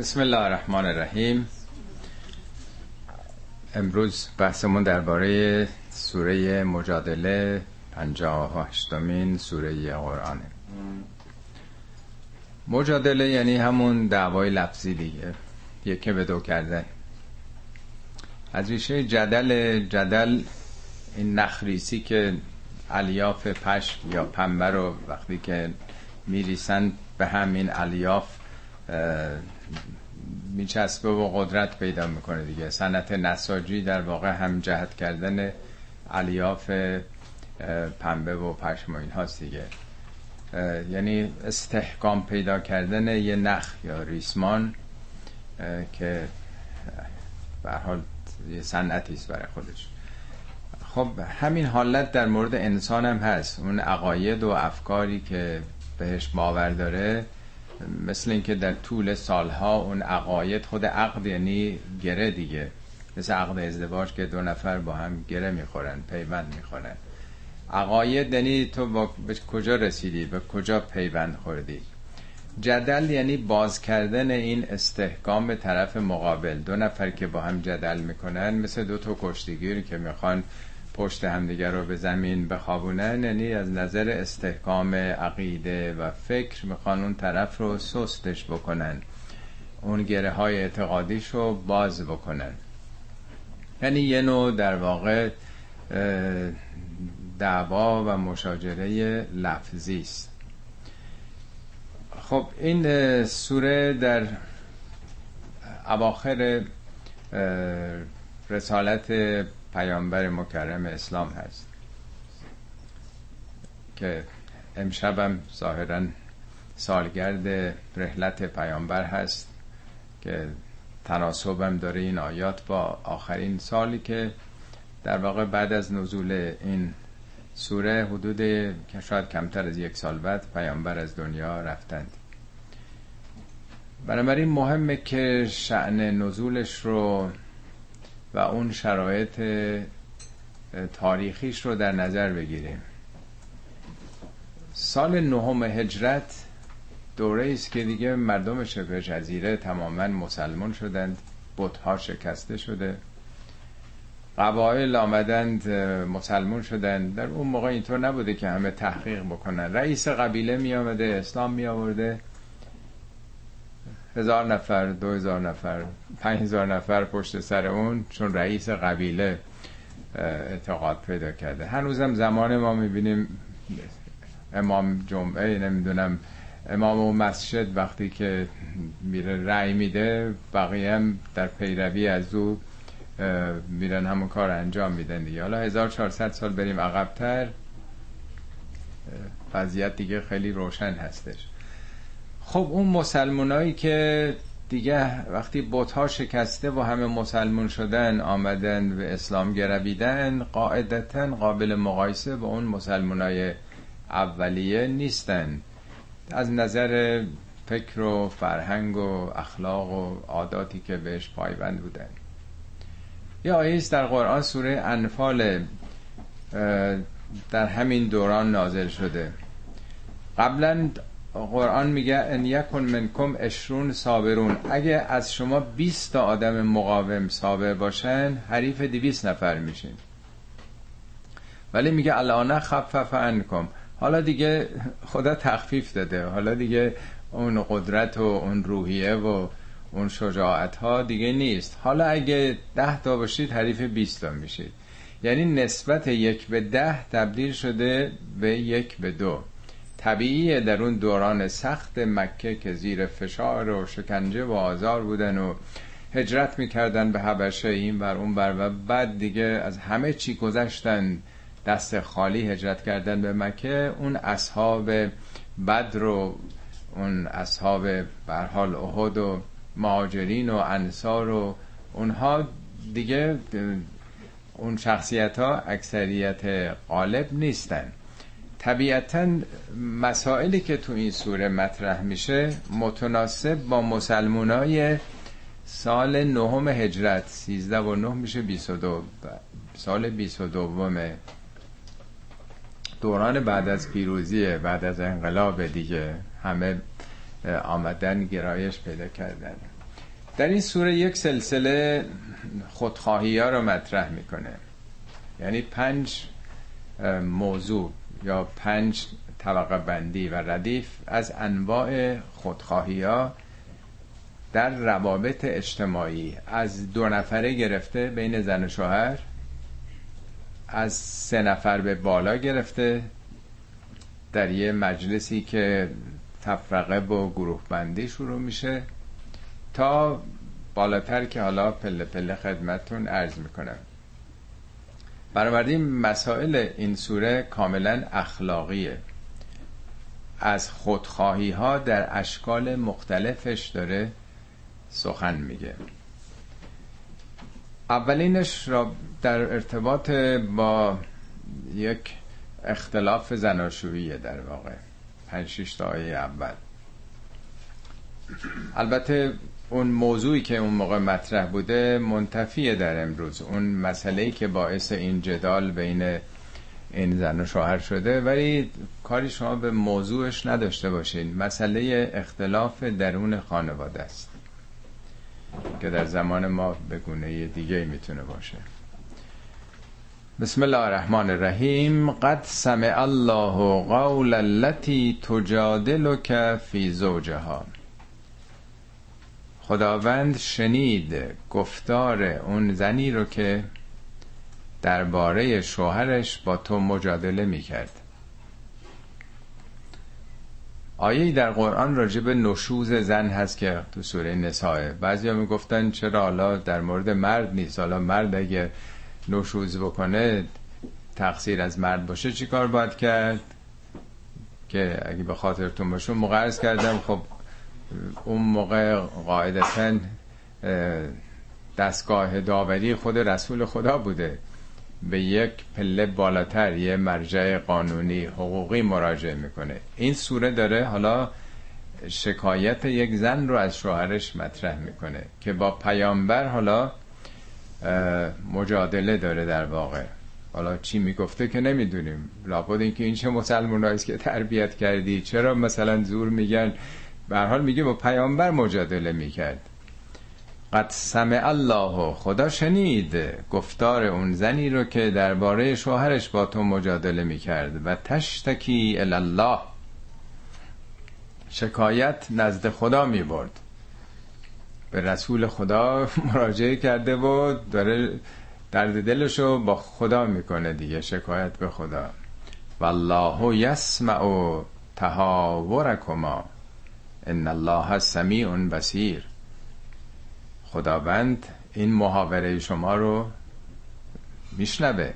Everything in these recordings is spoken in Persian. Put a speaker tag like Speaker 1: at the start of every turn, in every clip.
Speaker 1: بسم الله الرحمن الرحیم. امروز بحثمون درباره سوره مجادله پنجاه و هشتمین سوره قرآنه. مجادله یعنی همون دعوای لفظی دیگه یکی به دو کردن از ریشه جدل جدل این نخریسی که الیاف پشم یا پنبه رو وقتی که میریسن به همین الیاف میچسبه و قدرت پیدا می‌کنه دیگه. سنت نساجی در واقع هم جهت کردن الیاف پنبه و پشم و این هاست دیگه یعنی استحکام پیدا کردن یه نخ یا ریسمان که به حال یه صنعتی است برای خودش. خب همین حالت در مورد انسان هم هست. اون عقاید و افکاری که بهش باور داره مثل اینکه در طول سالها اون عقاید خود عقد یعنی گره دیگه. مثل عقد ازدواج که دو نفر با هم گره می‌خورن پیوند می‌خورن. عقاید یعنی تو با به کجا رسیدی؟ به کجا پیوند خوردی؟ جدل یعنی باز کردن این استحکام به طرف مقابل. دو نفر که با هم جدل می‌کنن مثل دو تا کشتیگیر که می‌خوان پشت همدیگر رو به زمین بخوابونن یعنی از نظر استحکام عقیده و فکر می‌خوان اون طرف رو سستش بکنن. اون گره های اعتقادیش رو باز بکنن. یعنی یه نوع در واقع دعوا و مشاجره لفظی است. خب این سوره در اواخر رسالت پیامبر مکرم اسلام هست. که امشبم ظاهرا سالگرد رحلت پیامبر هست که تناسبم داره این آیات با آخرین سالی که در واقع بعد از نزول این سوره حدود که شاید کمتر از یک سال بعد پیامبر از دنیا رفتند. بنابراین مهمه که شعن نزولش رو و اون شرایط تاریخیش رو در نظر بگیریم. سال نهم هجرت دوره است که دیگه مردم شبه جزیره تماما مسلمان شدند بتها شکسته شده. قبایل آمدند مسلمان شدند. در اون موقع اینطور نبوده که همه تحقیق بکنن. رئیس قبیله می آمده اسلام می آورده هزار نفر دو هزار نفر پنج هزار نفر پشت سر اون چون رئیس قبیله اعتقاد پیدا کرده. هنوزم زمان ما می‌بینیم امام جمعه نمی‌دونم امام و مسجد وقتی که میره رأی میده بقیه هم در پیروی از او میرن همون کار انجام میدن دیگه. حالا 1400 سال بریم عقبتر وضعیت دیگه خیلی روشن هستش. خب اون مسلمانایی که دیگه وقتی بتها شکسته و همه مسلمون شدن آمدن به اسلام گرویدن قاعدتا قابل مقایسه با اون مسلمانای اولیه نیستن. از نظر فکر و فرهنگ و اخلاق و عاداتی که بهش پایبند بودن. یا آیه در قرآن سوره انفال در همین دوران نازل شده. قبلا قرآن میگه ان یکن منکم اشرون صابرون. اگه از شما 20 تا آدم مقاوم صابر باشن حریف 200 نفر میشین. ولی میگه الان خفف عنکم. حالا دیگه خدا تخفیف داده. حالا دیگه اون قدرت و اون روحیه و اون شجاعت ها دیگه نیست. حالا اگه ده تا باشید حریف 20 تا میشید. یعنی نسبت یک به ده تبدیل شده به یک به دو. طبیعیه در اون دوران سخت مکه که زیر فشار و شکنجه و آزار بودن و هجرت می‌کردن به حبشه این بر اون بر و بعد دیگه از همه چی گذشتن دست خالی هجرت کردن به مکه اون اصحاب بدر و اون اصحاب برحال احد و مهاجرین و انصار و اونها دیگه اون شخصیت ها اکثریت غالب نیستن. طبیعتا مسائلی که تو این سوره مطرح میشه متناسب با مسلمونای سال نهم هجرت. 13 و 9 میشه 22 سال 22 دوران بعد از پیروزی بعد از انقلاب دیگه همه آمدن گرایش پیدا کردن. در این سوره یک سلسله خودخواهی ها رو مطرح می‌کنه. یعنی پنج موضوع. یا پنج طبقه بندی و ردیف از انواع خودخواهی ها در روابط اجتماعی. از دو نفره گرفته بین زن و شوهر از سه نفر به بالا گرفته در یه مجلسی که تفرقه با گروه بندی شروع میشه تا بالاتر که حالا پله پله خدمتون عرض می‌کنم. بنابراین مسائل این سوره کاملا اخلاقیه. از خودخواهی ها در اشکال مختلفش داره سخن میگه. اولینش را در ارتباط با یک اختلاف زناشوییه در واقع. پنج تا اول. البته اون موضوعی که اون موقع مطرح بوده منتفیه در امروز. اون مسئله که باعث این جدال بین این زن و شوهر شده ولی کاری شما به موضوعش نداشته باشین. مسئله اختلاف درون خانواده است که در زمان ما به گونه دیگه می‌تونه باشه. بسم الله الرحمن الرحیم. قد سمع الله قول التي تجادلك فی زوجها. خداوند شنید گفتار اون زنی رو که درباره شوهرش با تو مجادله می‌کرد. آیه در قرآن راجع به نشوز زن هست که تو سوره نسائه بعضی می‌گفتن چرا حالا در مورد مرد نیست؟ حالا مرد اگه نشوز بکنه تقصیر از مرد باشه چی کار باید کرد؟ که اگه به خاطرتون باشه موقع کردم. خب اون موقع قاعدتا دستگاه داوری خود رسول خدا بوده. به یک پله بالاتر یه مرجع قانونی حقوقی مراجعه می‌کنه. این سوره داره حالا شکایت یک زن رو از شوهرش مطرح می‌کنه که با پیامبر حالا مجادله داره در واقع. حالا چی می‌گفته که نمی‌دونیم. لابد اینکه این چه مسلمان که تربیت کردی؟ چرا مثلا زور میگن؟ به حال میگه با پیامبر مجادله می‌کرد. قد سمع الله خدا شنید. گفتار اون زنی رو که درباره شوهرش با تو مجادله می‌کرد. و تشتکی الله شکایت نزد خدا می‌برد. به رسول خدا مراجعه کرده و داره درد دلشو با خدا می‌کنه دیگه شکایت به خدا. والله یسمع تهاورکما. ان الله سمیع بصیر خداوند این محاوره شما رو میشنوه.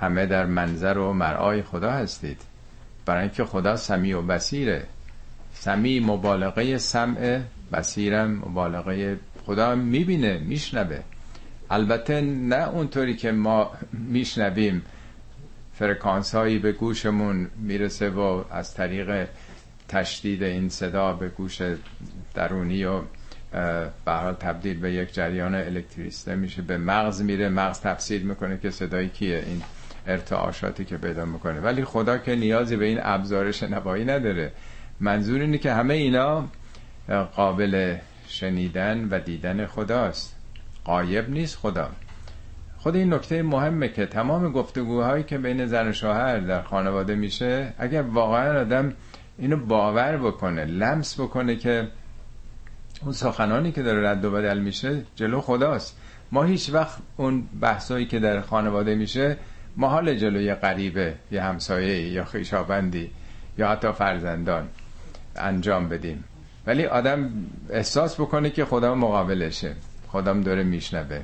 Speaker 1: همه در منظر و مرعای خدا هستید. برای اینکه خدا سمیع و بصیره. سمیع مبالغه سمع بصیرم مبالغه خدا می‌بینه میشنوه. البته نه اونطوری که ما میشنویم فرکانس هایی به گوشمون می‌رسه و از طریق تشدید این صدا به گوش درونی و به حال تبدیل به یک جریان الکتریسته میشه. به مغز میره مغز تفسیر می‌کنه که صدای کیه این ارتعاشاتی که پیدا می‌کنه. ولی خدا که نیازی به این ابزار شنوایی نداره. منظور اینه که همه اینا قابل شنیدن و دیدن خداست. قایب نیست خدا. خود این نکته مهمه که تمام گفتگوهایی که بین زن و شوهر در خانواده میشه اگر واقعا آدم اینو باور بکنه لمس بکنه که اون سخنانی که داره رد و بدل میشه جلو خداست. ما هیچ وقت اون بحثایی که در خانواده میشه محال جلوی غریبه یا همسایه یا خیشابندی یا حتی فرزندان انجام بدیم. ولی آدم احساس بکنه که خدا مقابلشه. خودم داره میشنوه.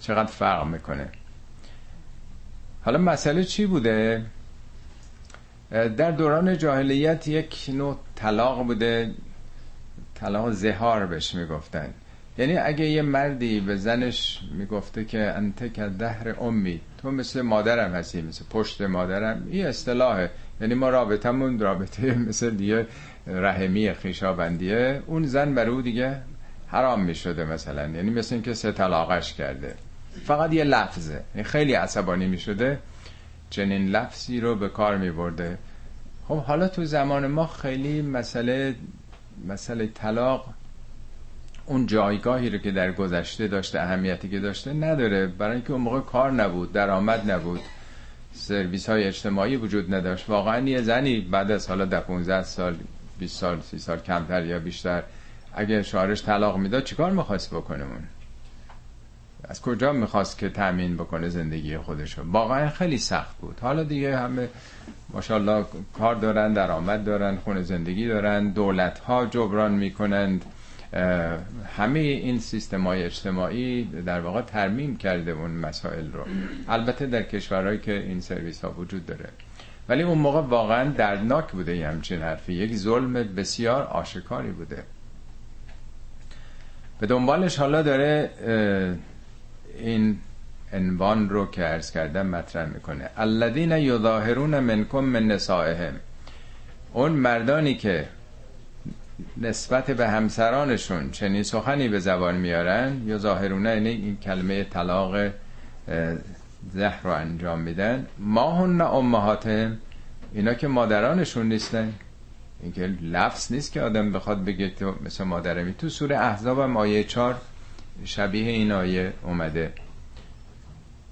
Speaker 1: چقدر فرق می‌کنه. حالا مسئله چی بوده؟ در دوران جاهلیت یک نوع طلاق بوده طلاق زهار بهش می‌گفتن. یعنی اگه یه مردی به زنش می‌گفته که انت که دهر امی تو مثل مادرم هستی مثل پشت مادرم این اصطلاحه. یعنی ما رابطمون رابطه مثل دیگه رحمی خیشابندیه اون زن بر او دیگه حرام می‌شده مثلا. یعنی مثل اینکه سه طلاقش کرده. فقط یه لفظه. یعنی خیلی عصبانی می‌شده. چنین لفظی رو به کار میبرده. خب حالا تو زمان ما خیلی مسئله مسئله طلاق اون جایگاهی رو که در گذشته داشته اهمیتی که داشته نداره. برای اینکه اون موقع کار نبود درآمد نبود سرویس های اجتماعی وجود نداشت. واقعا یه زنی بعد از حالا ده 15 سال 20 سال 30 سال کمتر یا بیشتر اگه شوهرش طلاق می‌داد چیکار می‌خواست بکنه از کجا می‌خواست که تامین بکنه زندگی خودشو؟ واقعا خیلی سخت بود. حالا دیگه همه ماشاءالله کار دارن درآمد دارن خونه زندگی دارن دولت ها جبران می‌کنند. همه این سیستم های اجتماعی در واقع ترمیم کرده اون مسائل رو. البته در کشورهایی که این سرویس ها وجود داره. ولی اون موقع واقعا دردناک بوده یه همچین حرفی. یک ظلم بسیار آشکاری بوده. به دنبالش حالا داره این عنوان رو که عرض کردم مطرح می‌کنه. الذین یظاهرون منکم من نسائهم. اون مردانی که نسبت به همسرانشون چنین سخنی به زبان میارن یا ظاهرونه یعنی این کلمه طلاق زهر رو انجام میدن ما هن امهاتهم اینا که مادرانشون نیستن. این که لفظ نیست که آدم بخواد بگه تو مثل مادرمی تو سوره احزاب هم آیه چار شبیه این آیه اومده.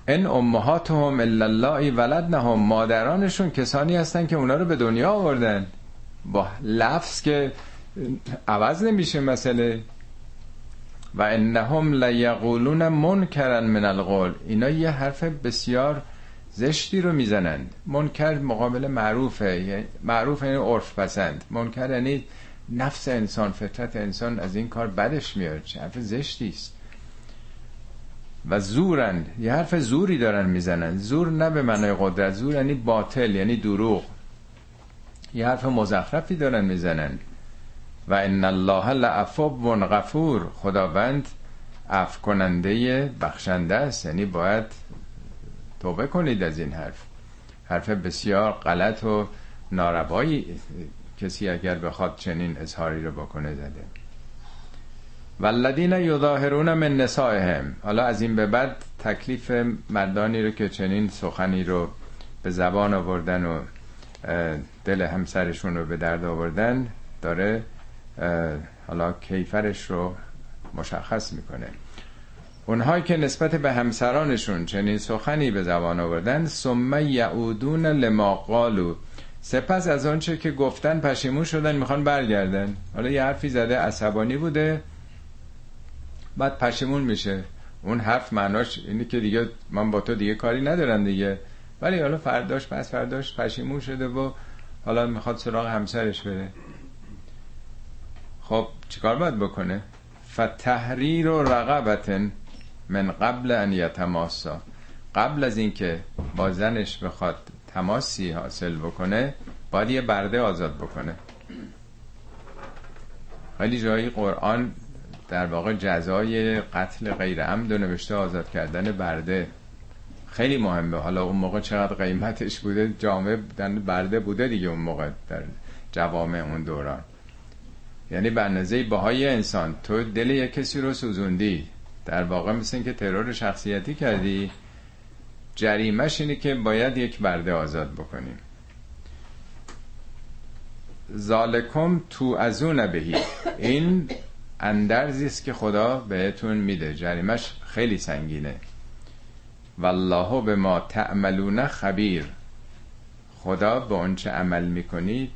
Speaker 1: ان امهاتهم الا الله ولدنهم مادرانشون کسانی هستن که اونا رو به دنیا آوردن. با لفظ که عوض نمیشه مسئله. و انهم لیقولون منکرن من القول. اینا یه حرف بسیار زشتی رو می‌زنند. منکر مقابل معروفه یعنی معروف یعنی عرف پسند. منکر یعنی نفس انسان فطرت انسان از این کار بدش میاد چه حرف زشتی است. و زورن یه حرف زوری دارن می‌زنن. زور نه به معنای قدرت زور یعنی باطل یعنی دروغ. یه حرف مزخرفی دارن می‌زنن. و ان الله لعفو غفور. خداوند عفو کننده بخشنده است. یعنی باید توبه کنید از این حرف. حرف بسیار غلط و ناربایی کسی اگر بخواد چنین اظهاری رو بکنه زده. والذین یظاهرون من نسائهم. حالا از این به بعد تکلیف مردانی رو که چنین سخنی رو به زبان آوردن و دل همسرشون رو به درد آوردن داره حالا کیفرش رو مشخص می‌کنه. اونهایی که نسبت به همسرانشون چنین سخنی به زبان آوردن ثم یعودون لما قالو سپس از آنچه که گفتن پشیمون شدن می‌خوان برگردن. حالا یه حرفی زده عصبانی بوده. بعد پشیمون میشه. اون حرف معناش اینه که دیگه من با تو دیگه کاری ندارم دیگه. ولی حالا فرداش پس فرداش پشیمون شده و حالا می‌خواد سراغ همسرش بره. خب چیکار باید بکنه؟ فتحریر و رقبتن من قبل ان یتماسا قبل از اینکه با زنش بخواد تماسی حاصل بکنه باید یه برده آزاد بکنه. خیلی جایی قرآن در واقع جزای قتل غیر عمد و نوشته آزاد کردن برده خیلی مهمه. حالا اون موقع چقدر قیمتش بوده؟ جامعه برده بوده دیگه اون موقع در جوامع اون دوران. یعنی به اندازه بهای انسان تو دل یک کسی رو سوزوندی در واقع مثل که ترور شخصیتی کردی جریمش اینه که باید یک برده آزاد بکنیم. ذالکم تو از اون بهی. این اندرزی است که خدا بهتون میده. جریمش خیلی سنگینه. والله به ما تعملون خبیر. خدا به اونچه عمل می‌کنید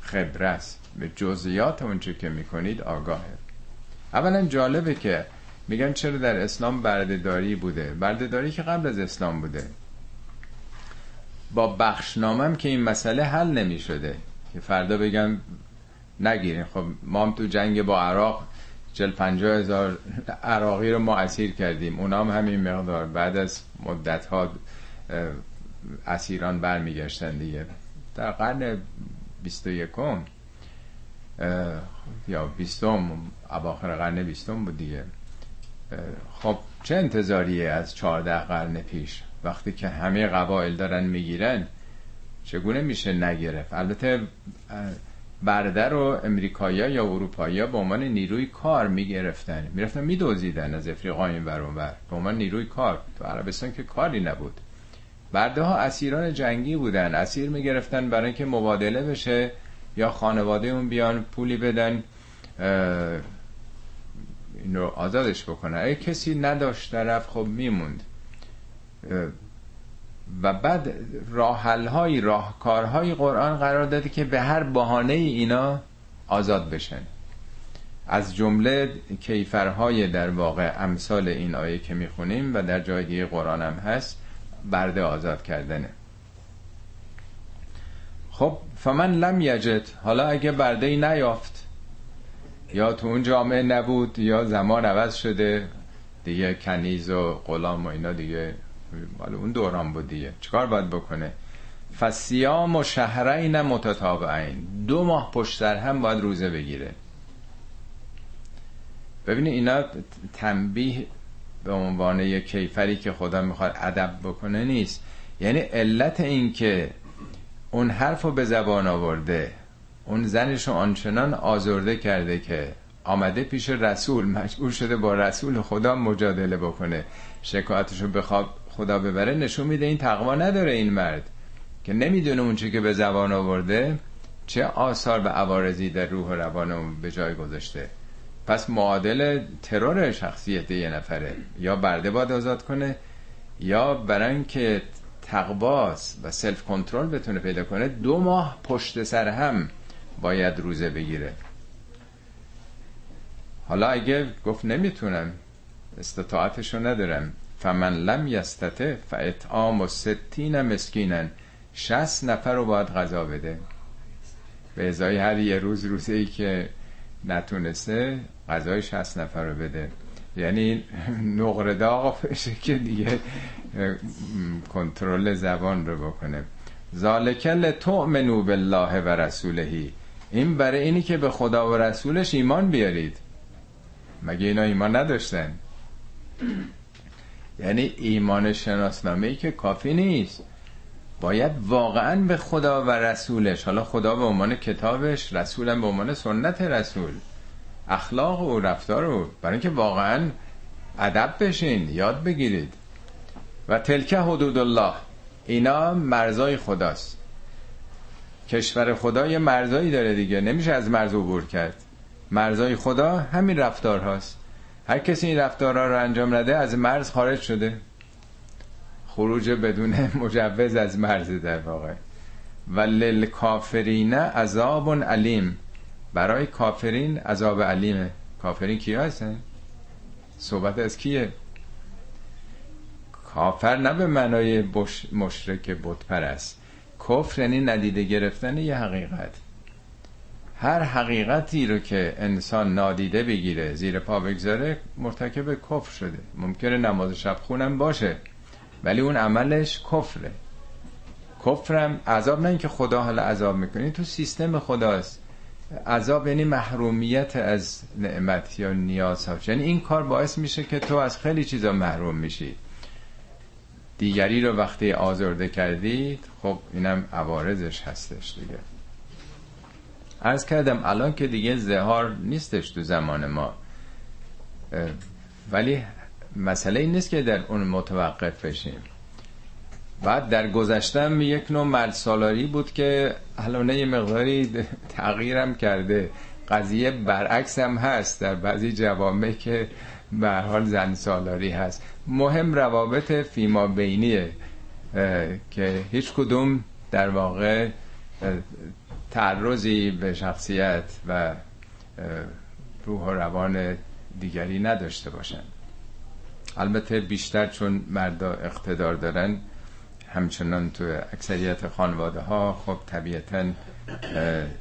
Speaker 1: خبره است. به جزئیات اونچه که می‌کنید آگاهه. اولا جالبه که میگن چرا در اسلام بردهداری بوده؟ بردهداری که قبل از اسلام بوده. با بخشنامم که این مسئله حل نمی شده که فردا بگن نگیرین. خب ما هم تو جنگ با عراق چل پنجاه هزار عراقی رو ما اسیر کردیم. اونا هم همین مقدار. بعد از مدت ها اسیران برمیگشتن دیگه. در قرن بیست و یکم یا بیستم اواخر قرن بیستم بود دیگه. خب چه انتظاریه از چهارده قرن پیش؟ وقتی که همه قبایل دارن می‌گیرن چگونه میشه نگرفت؟ البته برده رو امریکایی یا اروپایی به عنوان نیروی کار می‌گرفتن. می‌رفتن میدوزیدن از افریقا این بر بر به عنوان نیروی کار. تو عربستان که کاری نبود. برده ها اسیران جنگی بودن. اسیر می‌گرفتن برای اینکه مبادله بشه یا خانواده اون بیان پولی بدن. این رو آزادش بکنن اگه کسی نداشت طرف خب میموند. و بعد راحلهایی راهکارهای قرآن قرار داده که به هر بهانه اینا آزاد بشن. از جمله کیفرهای در واقع امثال این آیه که می‌خونیم و در جای دیگه قرآن هم هست برده آزاد کردنه. خب فمن لم یجد حالا اگه برده ای نیافت یا تو اون جامعه نبود یا زمان عوض شده. دیگه کنیز و غلام و اینا دیگه مال اون دوران بود دیگه. چیکار باید بکنه؟ فسیام و شهرین متتابعین دو ماه پشت سر هم باید روزه بگیره. ببینید اینا تنبیه به عنوان یک کیفری که خدا می‌خواد ادب بکنه نیست. یعنی علت این که اون حرف رو به زبان آورده. اون زنش آنچنان آزرده کرده که آمده پیش رسول مجبور شده با رسول خدا مجادله بکنه. شکایتش رو بخواب خدا ببره نشون میده این تقوا نداره این مرد. که نمی‌دونه اون چی که به زبان آورده چه آثار و عوارضی در روح و روان به جای گذاشته. پس معادل ترور شخصیت یه نفره. یا برده باید آزاد کنه یا برای که تقواس و سلف کنترل بتونه پیدا کنه دو ماه پشت سر هم باید روزه بگیره. حالا اگه گفت نمی‌تونم استطاعتشو ندارم. فمن لم یستته فاطعام و ستین مسکینن شست نفر رو باید غذا بده. به ازای هر یه روز روزه ای که نتونسته غذای شست نفر رو بده. یعنی نقره داغ بشه که دیگه کنترل زبان رو بکنه. ذالکل تؤمنو بالله و رسولهی این برای اینی که به خدا و رسولش ایمان بیارید. مگه اینا ایمان نداشتن؟ یعنی ایمان شناسنامه ای که کافی نیست. باید واقعا به خدا و رسولش حالا خدا به عنوان کتابش رسولم به عنوان سنت رسول اخلاق و رفتار رو برای اینکه واقعا ادب بشین یاد بگیرید. و تلکه حدود الله اینا مرزای خداست. کشور خدا یه مرزایی داره دیگه. نمیشه از مرز عبور کرد. مرزای خدا همین رفتار هاست. هر کسی این رفتارها رو انجام نده از مرز خارج شده. خروج بدون مجوز از مرز در واقع. و للکافرین عذاب علیم. برای کافرین عذاب علیمه. کافرین کیا هستن؟ صحبت از کیه؟ کافر نه به معنای مشرک بتپر است کفر یعنی ندیده گرفتن یه حقیقت. هر حقیقتی رو که انسان نادیده بگیره زیر پا بگذاره مرتکب کفر شده. ممکنه نماز شب خونم باشه ولی اون عملش کفره. کفرم عذاب نه اینکه خدا حالا عذاب می‌کنه تو سیستم خداست. عذاب یعنی محرومیت از نعمت یا نیاز ها یعنی این کار باعث میشه که تو از خیلی چیزا محروم میشی. دیگری رو وقتی آزرده کردید خب اینم عوارضش هستش دیگه. ارز کردم الان که دیگه زهار نیستش تو زمان ما. ولی مسئله این نیست که در اون متوقف بشیم. بعد در گذشتم یک نوع مرد سالاری بود که الان یه مقداری تغییرم کرده. قضیه برعکس هم هست در بعضی جوامع که به حال زن سالاری هست. مهم روابط فیما بینیه که هیچ کدوم در واقع تعرضی به شخصیت و روح و روان دیگری نداشته باشن البته بیشتر چون مردا اقتدار دارن همچنان تو اکثریت خانواده ها خب طبیعتا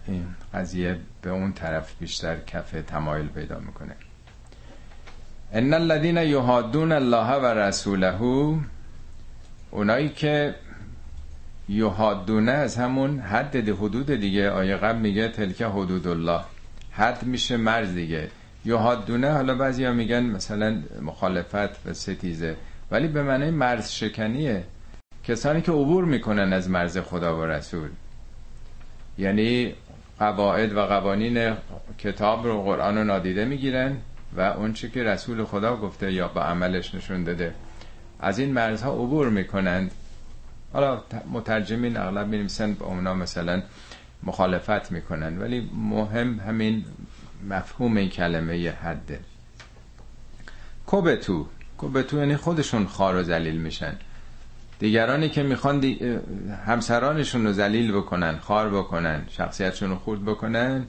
Speaker 1: این قضیه به اون طرف بیشتر کف تمایل پیدا می‌کنه. ان الذين يهادون الله و رسوله اونایی که یهادونه از همون حد حدود دیگه آیه قبل میگه تلک حدود الله. حد میشه مرز دیگه. یهادونه حالا بعضی ها میگن مثلا مخالفت و ستیزه ولی به معنی مرز شکنیه. کسانی که عبور می‌کنن از مرز خدا و رسول. یعنی قواعد و قوانین کتاب رو قرآن رو نادیده می‌گیرن. و اون چی که رسول خدا گفته یا با عملش نشون داده. از این مرزها عبور می‌کنند. حالا مترجمین اغلب می‌نویسن با اونا مثلا مخالفت می‌کنن ولی مهم همین مفهوم این کلمه یه حده کوبتو. کوبتو یعنی خودشون خار و ذلیل میشن. دیگرانی که می‌خوان دی... همسرانشون رو ذلیل بکنن خار بکنن شخصیتشون رو خورد بکنن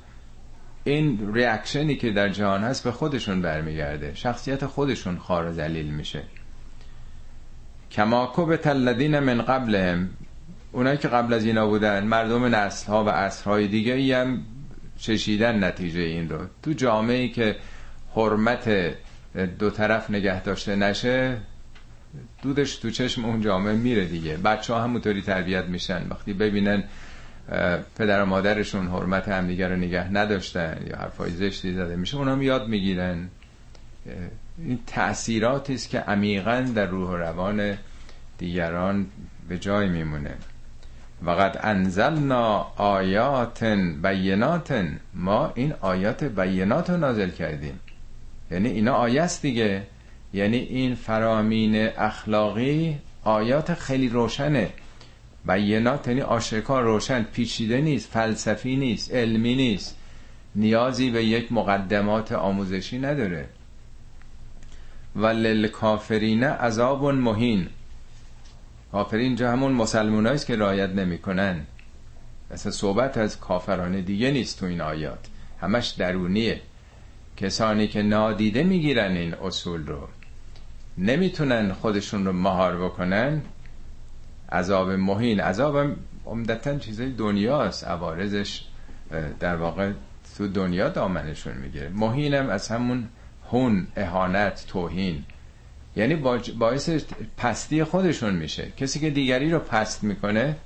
Speaker 1: این ریاکشنی که در جهان هست به خودشون برمیگرده. شخصیت خودشون خار و ذلیل میشه. کما کوبت الذین من قبلهم. اونایی که قبل از اینا بودن مردم نسل ها و عصر های دیگه ای هم چشیدن نتیجه این رو. تو جامعه که حرمت دو طرف نگه داشته نشه دودش تو چشم اون جامعه میره دیگه. بچه ها همونطوری تربیت میشن. وقتی ببینن پدر و مادرشون حرمت همدیگه رو نگه نداشتن یا حرفای زشتی زده میشه اونا یاد می‌گیرن. این تأثیراتی است که عمیقا در روح و روان دیگران به جای میمونه. وقد انزلنا آیات بینات ما این آیات بینات رو نازل کردیم. یعنی اینا آیه دیگه. یعنی این فرامین اخلاقی آیات خیلی روشنه. بینات یعنی آشکار روشن پیچیده نیست فلسفی نیست علمی نیست. نیازی به یک مقدمات آموزشی نداره. و للکافرین عذاب مهین. کافرین اینجا همون مسلمان است که رایت نمی‌کنن. مثل صحبت از کافران دیگه نیست تو این آیات. همش درونیه. کسانی که نادیده می‌گیرن این اصول رو. نمی‌تونن خودشون رو مهار بکنن. عذاب مهین. عذاب عمدتا چیزای دنیاست. عوارضش در واقع تو دنیا دامنشون می‌گیره. مهینم از همون هون اهانت توهین. یعنی باعث پستی خودشون میشه. کسی که دیگری رو پست می‌کنه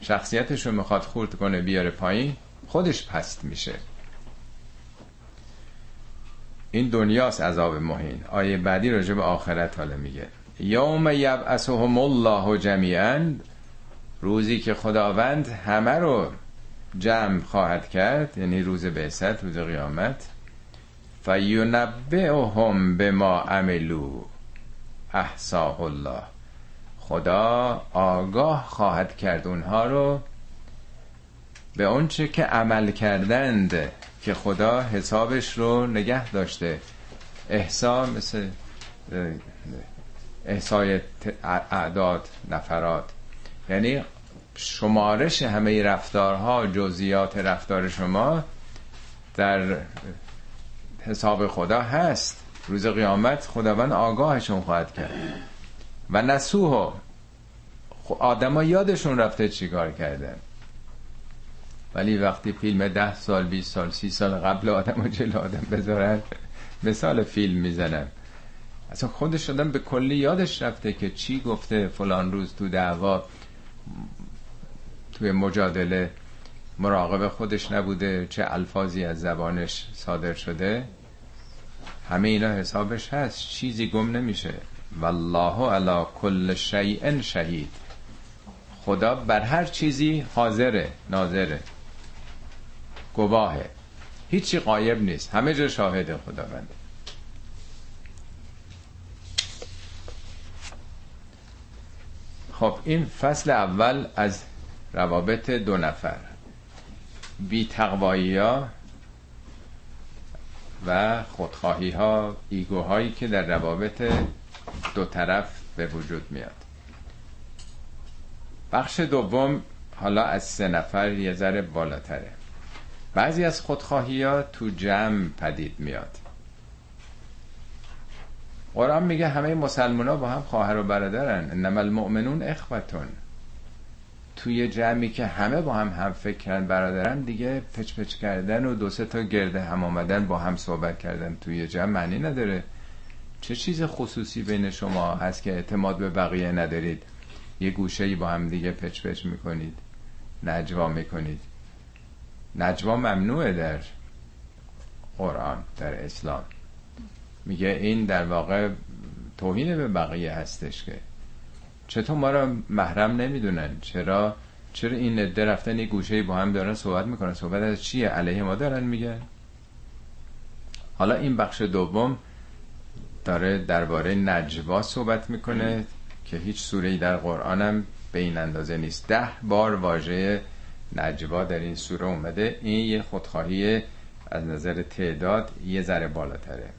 Speaker 1: شخصیتش رو می‌خواد خورد کنه بیاره پایین خودش پست میشه. این دنیاست عذاب مهین. آیه بعدی راجع به آخرت حالا میگه. یوم یبعثهم الله جمیعا روزی که خداوند همه رو جمع خواهد کرد یعنی روز بعثت روز قیامت فینبئهم به ما عملو احساه الله. خدا آگاه خواهد کرد اونها رو به اونچه که عمل کردند که خدا حسابش رو نگه داشته. احسا مثل احسای اعداد نفرات. یعنی شمارش همه رفتارها جزئیات رفتار شما در حساب خدا هست. روز قیامت خداوند آگاهشون خواهد کرد. و نسوه آدما یادشون رفته چیکار کردن ولی وقتی فیلم ده سال 20 سال سی سال قبل آدم و جلو آدم بذارن مثال فیلم می‌زنن. اصلا خودش آدم به کلی یادش رفته که چی گفته فلان روز تو دعوا. توی مجادله مراقب خودش نبوده چه الفاظی از زبانش صادر شده. همه اینا حسابش هست. چیزی گم نمیشه. والله علی کل شیء شهید. خدا بر هر چیزی حاضره ناظره. گواهه. هیچی قایب نیست. همه جا شاهد خداوند. خب این فصل اول از روابط دو نفر بی تقوایی ها و خودخواهی ها ایگوهایی که در روابط دو طرف به وجود میاد. بخش دوم حالا از سه نفر یه ذره بالاتره. بعضی از خودخواهی ها تو جمع پدید میاد. قرآن میگه همه مسلمان ها با هم خواهر و برادرن. انما المؤمنون اخوتون. توی جمعی که همه با هم هم فکرن برادرن دیگه پچ پچ کردن و دو سه تا گرده هم آمدن با هم صحبت کردن توی جمع معنی نداره. چه چیز خصوصی بین شما هست که اعتماد به بقیه ندارید؟ یه گوشه با هم دیگه پچ پچ می‌کنید. نجوا می‌کنید. نجوا ممنوعه در قرآن در اسلام. میگه این در واقع توهین به بقیه هستش که چطور ما را محرم نمی‌دونن؟ چرا؟ چرا این عده رفتن یه گوشه با هم دارن صحبت می‌کنن؟ صحبت از چیه؟ علیه ما دارن میگن. حالا این بخش دوم داره درباره نجوا صحبت می‌کنه که هیچ سوره در قرآن هم به این اندازه نیست. ده بار واژه نجوا در این سوره اومده. این یه خودخواهی از نظر تعداد یه ذره بالاتره.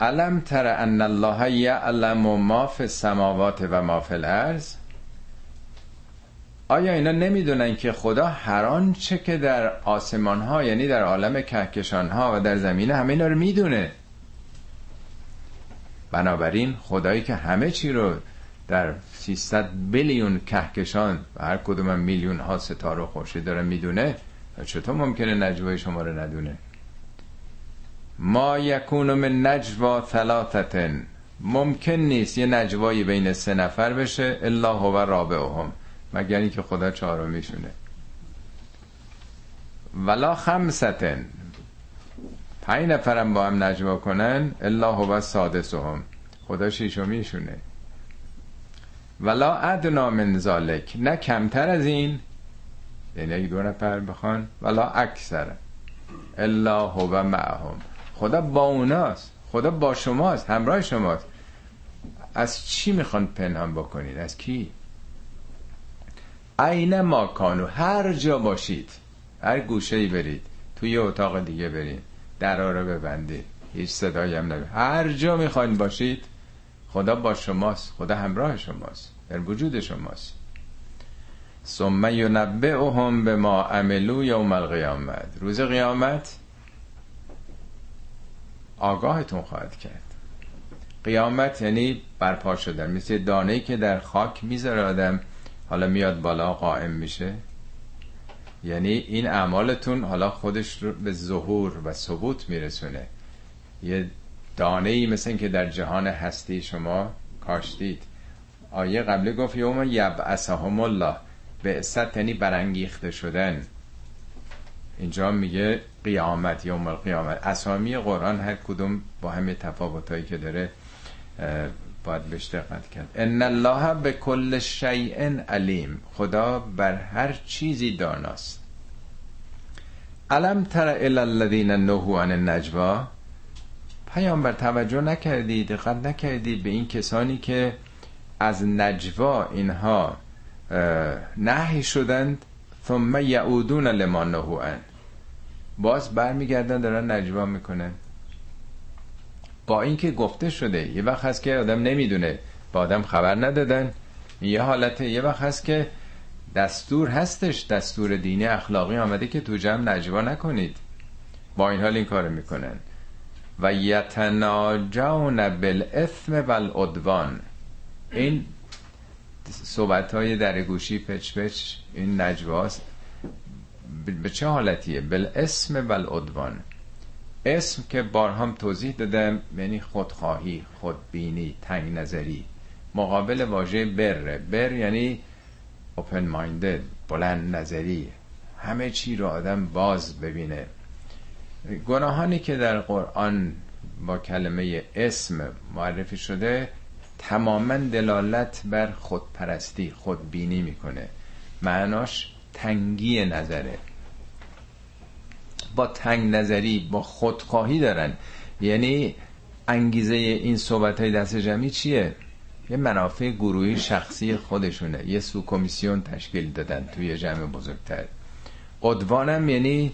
Speaker 1: علم تر ان الله یعلم ما فی السماوات و ما فی الارض آیا اینا نمی‌دونن که خدا هر آنچه که در آسمان ها یعنی در عالم کهکشان ها و در زمینه همه اینا رو می‌دونه؟ بنابراین خدایی که همه چی رو در 300 بیلیون کهکشان و هر کدوم میلیون ها ستاره خورشید داره می‌دونه چطور ممکنه نجوای شما رو ندونه؟ ما یکون من نجوا ثلاثتن. ممکن نیست یه نجوایی بین سه نفر بشه الا هو رابعهم. مگر اینکه خدا چهارمیشونه. ولا خمستن. پنج نفرم با هم نجوا کنن الا هو سادسهم. خدا شیشمیشونه ولا ادنا من ذالک نه کمتر از این. یعنی دو نفر بخوان ولا اکثر. الا هو معهم. خدا با اوناست. خدا با شماست. همراه شماست. از چی می‌خوان پنهان بکنید؟ از کی؟ عین ما کانو. هر جا باشید. هر گوشه ای برید. توی اتاق دیگه برید. درا رو ببندید. هیچ صدایی هم نبید هر جا می‌خواین باشید خدا با شماست. خدا همراه شماست. در وجود شماست. ثم ینبئهم به ما عملو یوم القیامت. روز قیامت؟ آگاهتون خواهد کرد. قیامت یعنی برپا شدن. مثل دانه که در خاک می‌ذاره آدم حالا میاد بالا قائم میشه. یعنی این اعمالتون حالا خودش رو به ظهور و ثبوت میرسونه. یه دانه ای مثل که در جهان هستی شما کاشتید. آیه قبلی گفت یوم یبعثهم الله. به یعنی برانگیخته شدن. اینجا میگه قیامت یوم القیامت اسامی قرآن هر کدوم با همه تفاوتایی که داره باید بهش دقت کرد. ان الله به کل شیء علیم. خدا بر هر چیزی داناست. علم تر الی الذین نهوا عن النجوا? پیامبر توجه نکردی دقت نکردی به این کسانی که از نجوا اینها نهی شدند ثم یعودون لما نهوا باز برمیگردن دارن نجوا می‌کنن. با اینکه گفته شده یه وقت هست که آدم نمی‌دونه. با آدم خبر ندادن. یه حالته یه وقت هست که دستور هستش دستور دینی اخلاقی آمده که تو جمع نجوا نکنید. با این حال این کار می‌کنن. و یتناجون بالاثم والعدوان. این صحبت های در گوشی پچ پچ این نجواست. به چه حالتیه؟ بالاسم والعدوان اسم که بارهام توضیح دادم یعنی خودخواهی خودبینی تنگ نظری. مقابل واژه بر. بر یعنی اوپن مایندد بلند نظری. همه چی رو آدم باز ببینه. گناهانی که در قرآن با کلمه اسم معرفی شده تماما دلالت بر خودپرستی خودبینی می‌کنه. معناش تنگی نظره. با تنگ نظری با خودخواهی دارن. یعنی انگیزه این صحبت های دست جمعی چیه؟ یه منافع گروهی شخصی خودشونه. یه سو کمیسیون تشکیل دادن توی جمع بزرگتر. قدوانم یعنی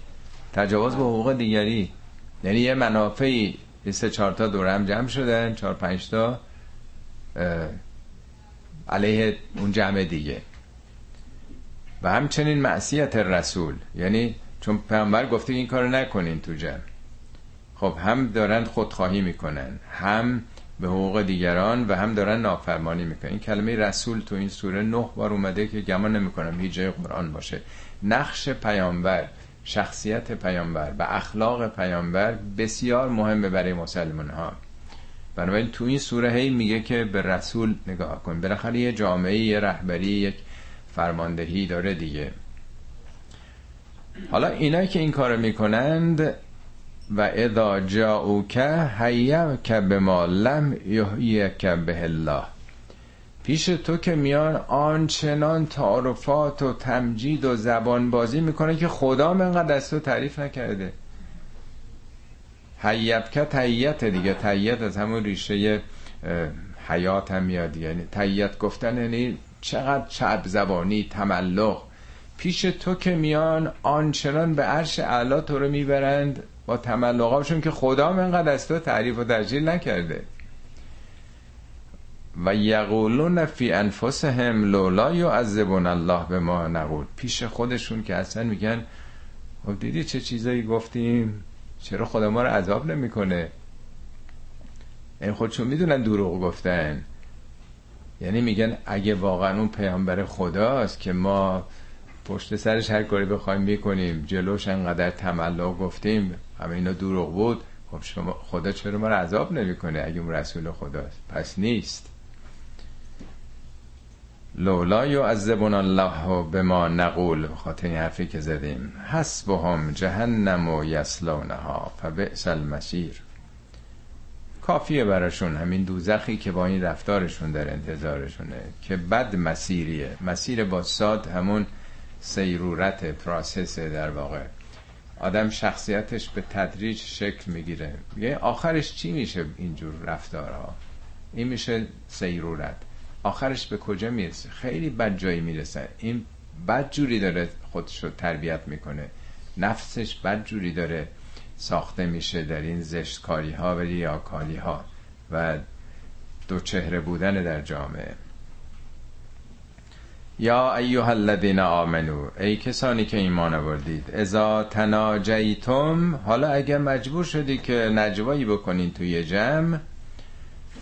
Speaker 1: تجاوز به حقوق دیگری. یعنی یه منافعی یه سه چهار تا دور هم جمع شدن چهار پنج تا علیه اون جمع دیگه. و همچنین معصیت رسول. یعنی چون پیامبر گفته این کارو نکنین تو جمع. خب هم دارن خودخواهی می‌کنن هم به حقوق دیگران و هم دارن نافرمانی می‌کنن. این کلمه رسول تو این سوره نه بار اومده که گمان نمی‌کنم هیچ جای قرآن باشه. نقش پیامبر شخصیت پیامبر و اخلاق پیامبر بسیار مهمه برای مسلمان ها بنابراین تو این سوره هی میگه که به رسول نگاه کن. بالاخره یه جامعه یه رهبری یک فرماندهی داره دیگه. حالا اینایی که این کار می‌کنند و اذا جاءوک حیوک بما لم یحییک به الله. پیش تو که میان آنچنان تعارفات و تمجید و زبان بازی می‌کنه که خدا منقدر از تو تعریف نکرده. حیبک تحییت دیگه تحییت از همون ریشه حیات هم میاد. یعنی تحییت گفتن یعنی چقدر چرب زبانی تملق. پیش تو که میان آنچنان به عرش اعلا تو رو می‌برند با تملقاشون که خدا منقدر از تو تعریف و ترجیل نکرده. و یقولون فی انفسهم لولا یعذبون الله به ما نقول. پیش خودشون که اصلا میگن خب دیدی چه چیزایی گفتیم؟ چرا خدا ما رو عذاب نمی‌کنه؟ این خودشون می‌دونن دروغ گفتن. یعنی میگن اگه واقعا اون پیامبر خداست که ما پشت سرش هر کاری بخوایم می‌کنیم جلوش انقدر تملا گفتیم همه اینا دروغ بود خب شما خدا چرا ما رو عذاب نمی‌کنه اگه اون رسول خداست؟ پس نیست. لولا یعذبنا الله به ما نقول خاطر این حرفی که زدیم. حسبهم جهنم و یسلونها فبئس المسیر کافیه براشون همین دوزخی که با این رفتارشون در انتظارشونه که بد مسیریه. مسیر با ساد همون سیرورت پراسس در واقع. آدم شخصیتش به تدریج شکل می‌گیره. میگه آخرش چی میشه اینجور رفتارها؟ این میشه سیرورت. آخرش به کجا می‌رسه؟ خیلی بد جایی می‌رسه. این بد جوری داره خودشو تربیت می‌کنه. نفسش بد جوری داره. ساخته میشه در این زشتکاری ها و ریاکاری ها و دو چهره بودن در جامعه. یا ایها الذین آمنو ای کسانی که ایمان آوردید اذا تناجیتم حالا اگر مجبور شدی که نجوایی بکنین توی جمع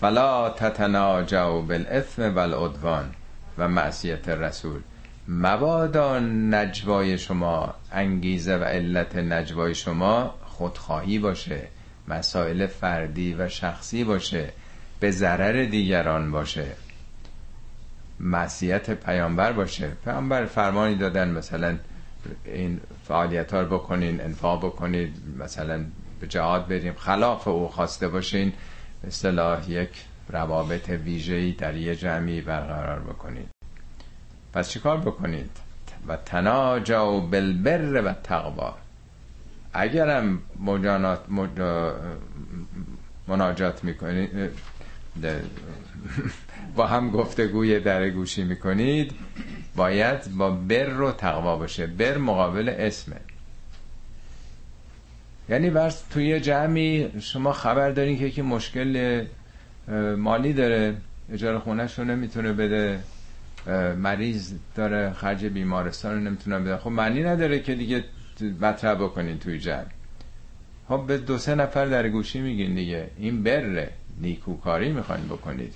Speaker 1: فلا تتناجوا بالاثم والعدوان و معصیت رسول. مبادا نجوای شما انگیزه و علت نجوای شما خودخواهی باشه مسائل فردی و شخصی باشه به ضرر دیگران باشه. معصیت پیامبر باشه. پیامبر فرمانی دادن مثلا این فعالیت ها رو بکنین انفاق بکنید مثلا به جهاد بریم. خلاف او خواسته باشین. اصطلاح یک روابط ویژه‌ای در یه جمعی برقرار بکنید پس چیکار بکنید؟ و تناجا بالبر و تقوا اگرم مجانات مناجات می‌کنید با هم گفتگوی در گوشی می‌کنید باید با بر و تقوا باشه. بر مقابل اسمه یعنی ورس توی جمعی شما خبر دارین که یکی مشکل مالی داره اجاره خونهش رو نمی‌تونه بده مریض داره خرج بیمارستان رو نمی‌تونه بده. خب معنی نداره که دیگه مطرح بکنین توی جمع. خب به دو سه نفر در گوشی میگین دیگه. این بره. نیکوکاری می‌خواین بکنید.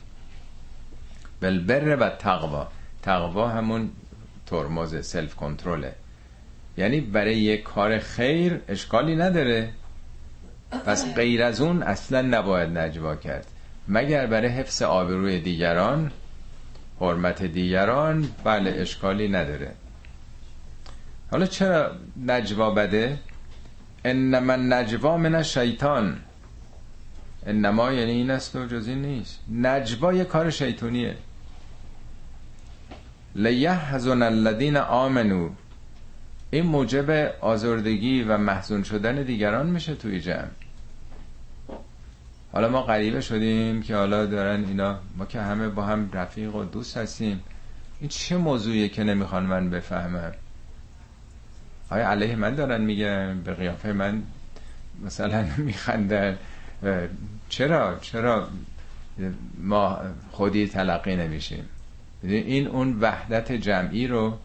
Speaker 1: بل بره و تقوا. تقوا همون ترمز سلف کنترله یعنی برای یک کار خیر اشکالی نداره. پس غیر از اون اصلا نباید نجوا کرد. مگر برای حفظ آبروی دیگران حرمت دیگران بله اشکالی نداره. حالا چرا نجوا بده؟ انما نجوا من شیطان انما یعنی این است و جز این نیست. نجوا یه کار شیطونیه لیحزن الذین آمنو این موجب آزردگی و محزون شدن دیگران میشه توی جمع. حالا ما غریبه شدیم که حالا دارن اینا ما که همه با هم رفیق و دوست هستیم. این چه موضوعیه که نمی‌خوان من بفهمم؟ آیا علیه من دارن میگن به قیافه من مثلا میخندن؟ چرا؟ چرا ما خودی تلقی نمیشیم؟ این اون وحدت جمعی رو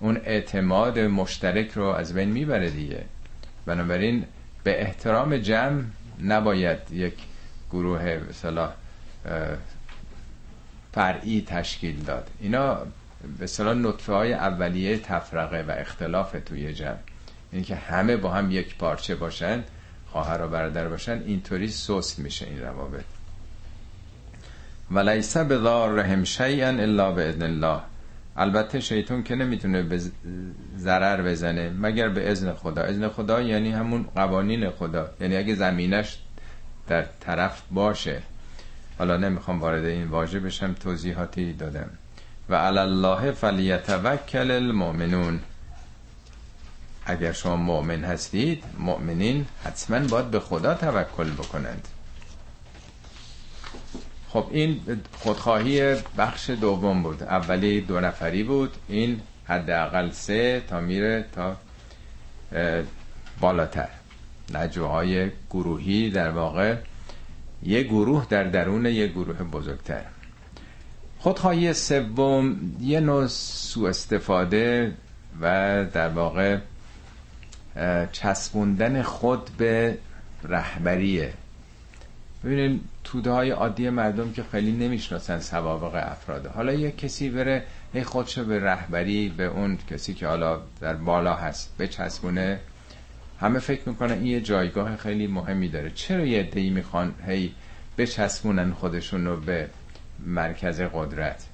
Speaker 1: اون اعتماد مشترک رو از بین می‌بره دیگه. بنابراین به احترام جمع نباید یک گروه مثلا فرعی تشکیل داد. اینا به صلاح نطفه های اولیه تفرقه و اختلاف توی جمع. این که همه با هم یک پارچه باشن خواهر و برادر باشن اینطوری سست میشه این روابط. ولیسه به رحم شیئا الا به اذن الله. البته شیطان که نمی‌تونه به ضرر بزنه مگر به اذن خدا. اذن خدا یعنی همون قوانین خدا. یعنی اگه زمینش در طرف باشه. حالا نمی‌خوام وارد این واژه بشم توضیحاتی دادم. و علی الله فلیتوکل المؤمنون. اگر شما مؤمن هستید مؤمنین حتما باید به خدا توکل بکنند. خب این خودخواهی بخش دوم بود. اولی دو نفری بود. این حداقل سه تا میره تا بالاتر. نجواهای گروهی در واقع. یه گروه در درون یه گروه بزرگتر. خودخواهی سوم یه نوع سوء استفاده و در واقع چسبوندن خود به رهبریه. ببینید توده های عادی مردم که خیلی نمی‌شناسن سوابق افراده حالا یه کسی بره هی خودشو به رهبری به اون کسی که حالا در بالا هست به چسبونه همه فکر می‌کنن این یه جایگاه خیلی مهمی داره. چرا یه عده‌ای می‌خوان هی بچسبونن خودشون رو به مرکز قدرت.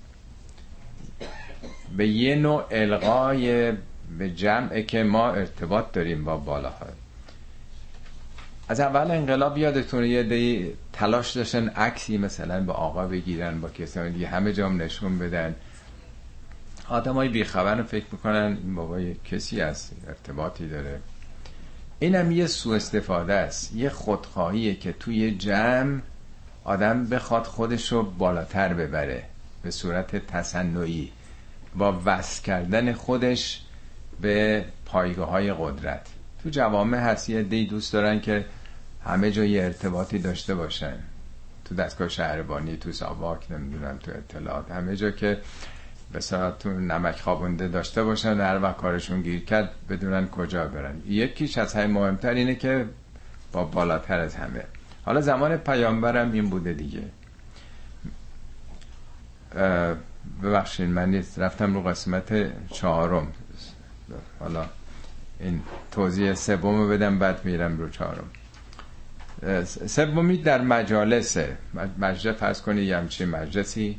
Speaker 1: به یه نوع القای به جمعه که ما ارتباط داریم با بالاها. از اول انقلاب یادتونه یه دی تلاش داشتن عکسی مثلا به آقا بگیرن با کسانی دیگه همه جام نشون بدن. آدم های بیخبر فکر می‌کنن این بابا کسی است ارتباطی داره. اینم یه سوء استفاده است یه خودخواهیه که توی جمع آدم بخواد خودش رو بالاتر ببره به صورت تصنعی. با وصل کردن خودش به پایگاه های قدرت. تو جوامع هست یه دی دوست دارن که همه جا ارتباطی داشته باشن. تو دستگاه شهربانی تو ساواک نمی‌دونم تو اطلاعات. همه جا که به تو نمک خوابونده داشته باشن هر وقت کارشون گیر کرد بدونن کجا برن. یکیش از های مهمتر اینه که با بالاتر از همه. حالا زمان پیامبرم این بوده دیگه. ببخشید من رفتم رو قسمت چهارم. حالا این توضیح سوم بدم بعد میرم رو چهارم. سومی در مجالسه. مجلس فرض کنید یه همچین مجلسی.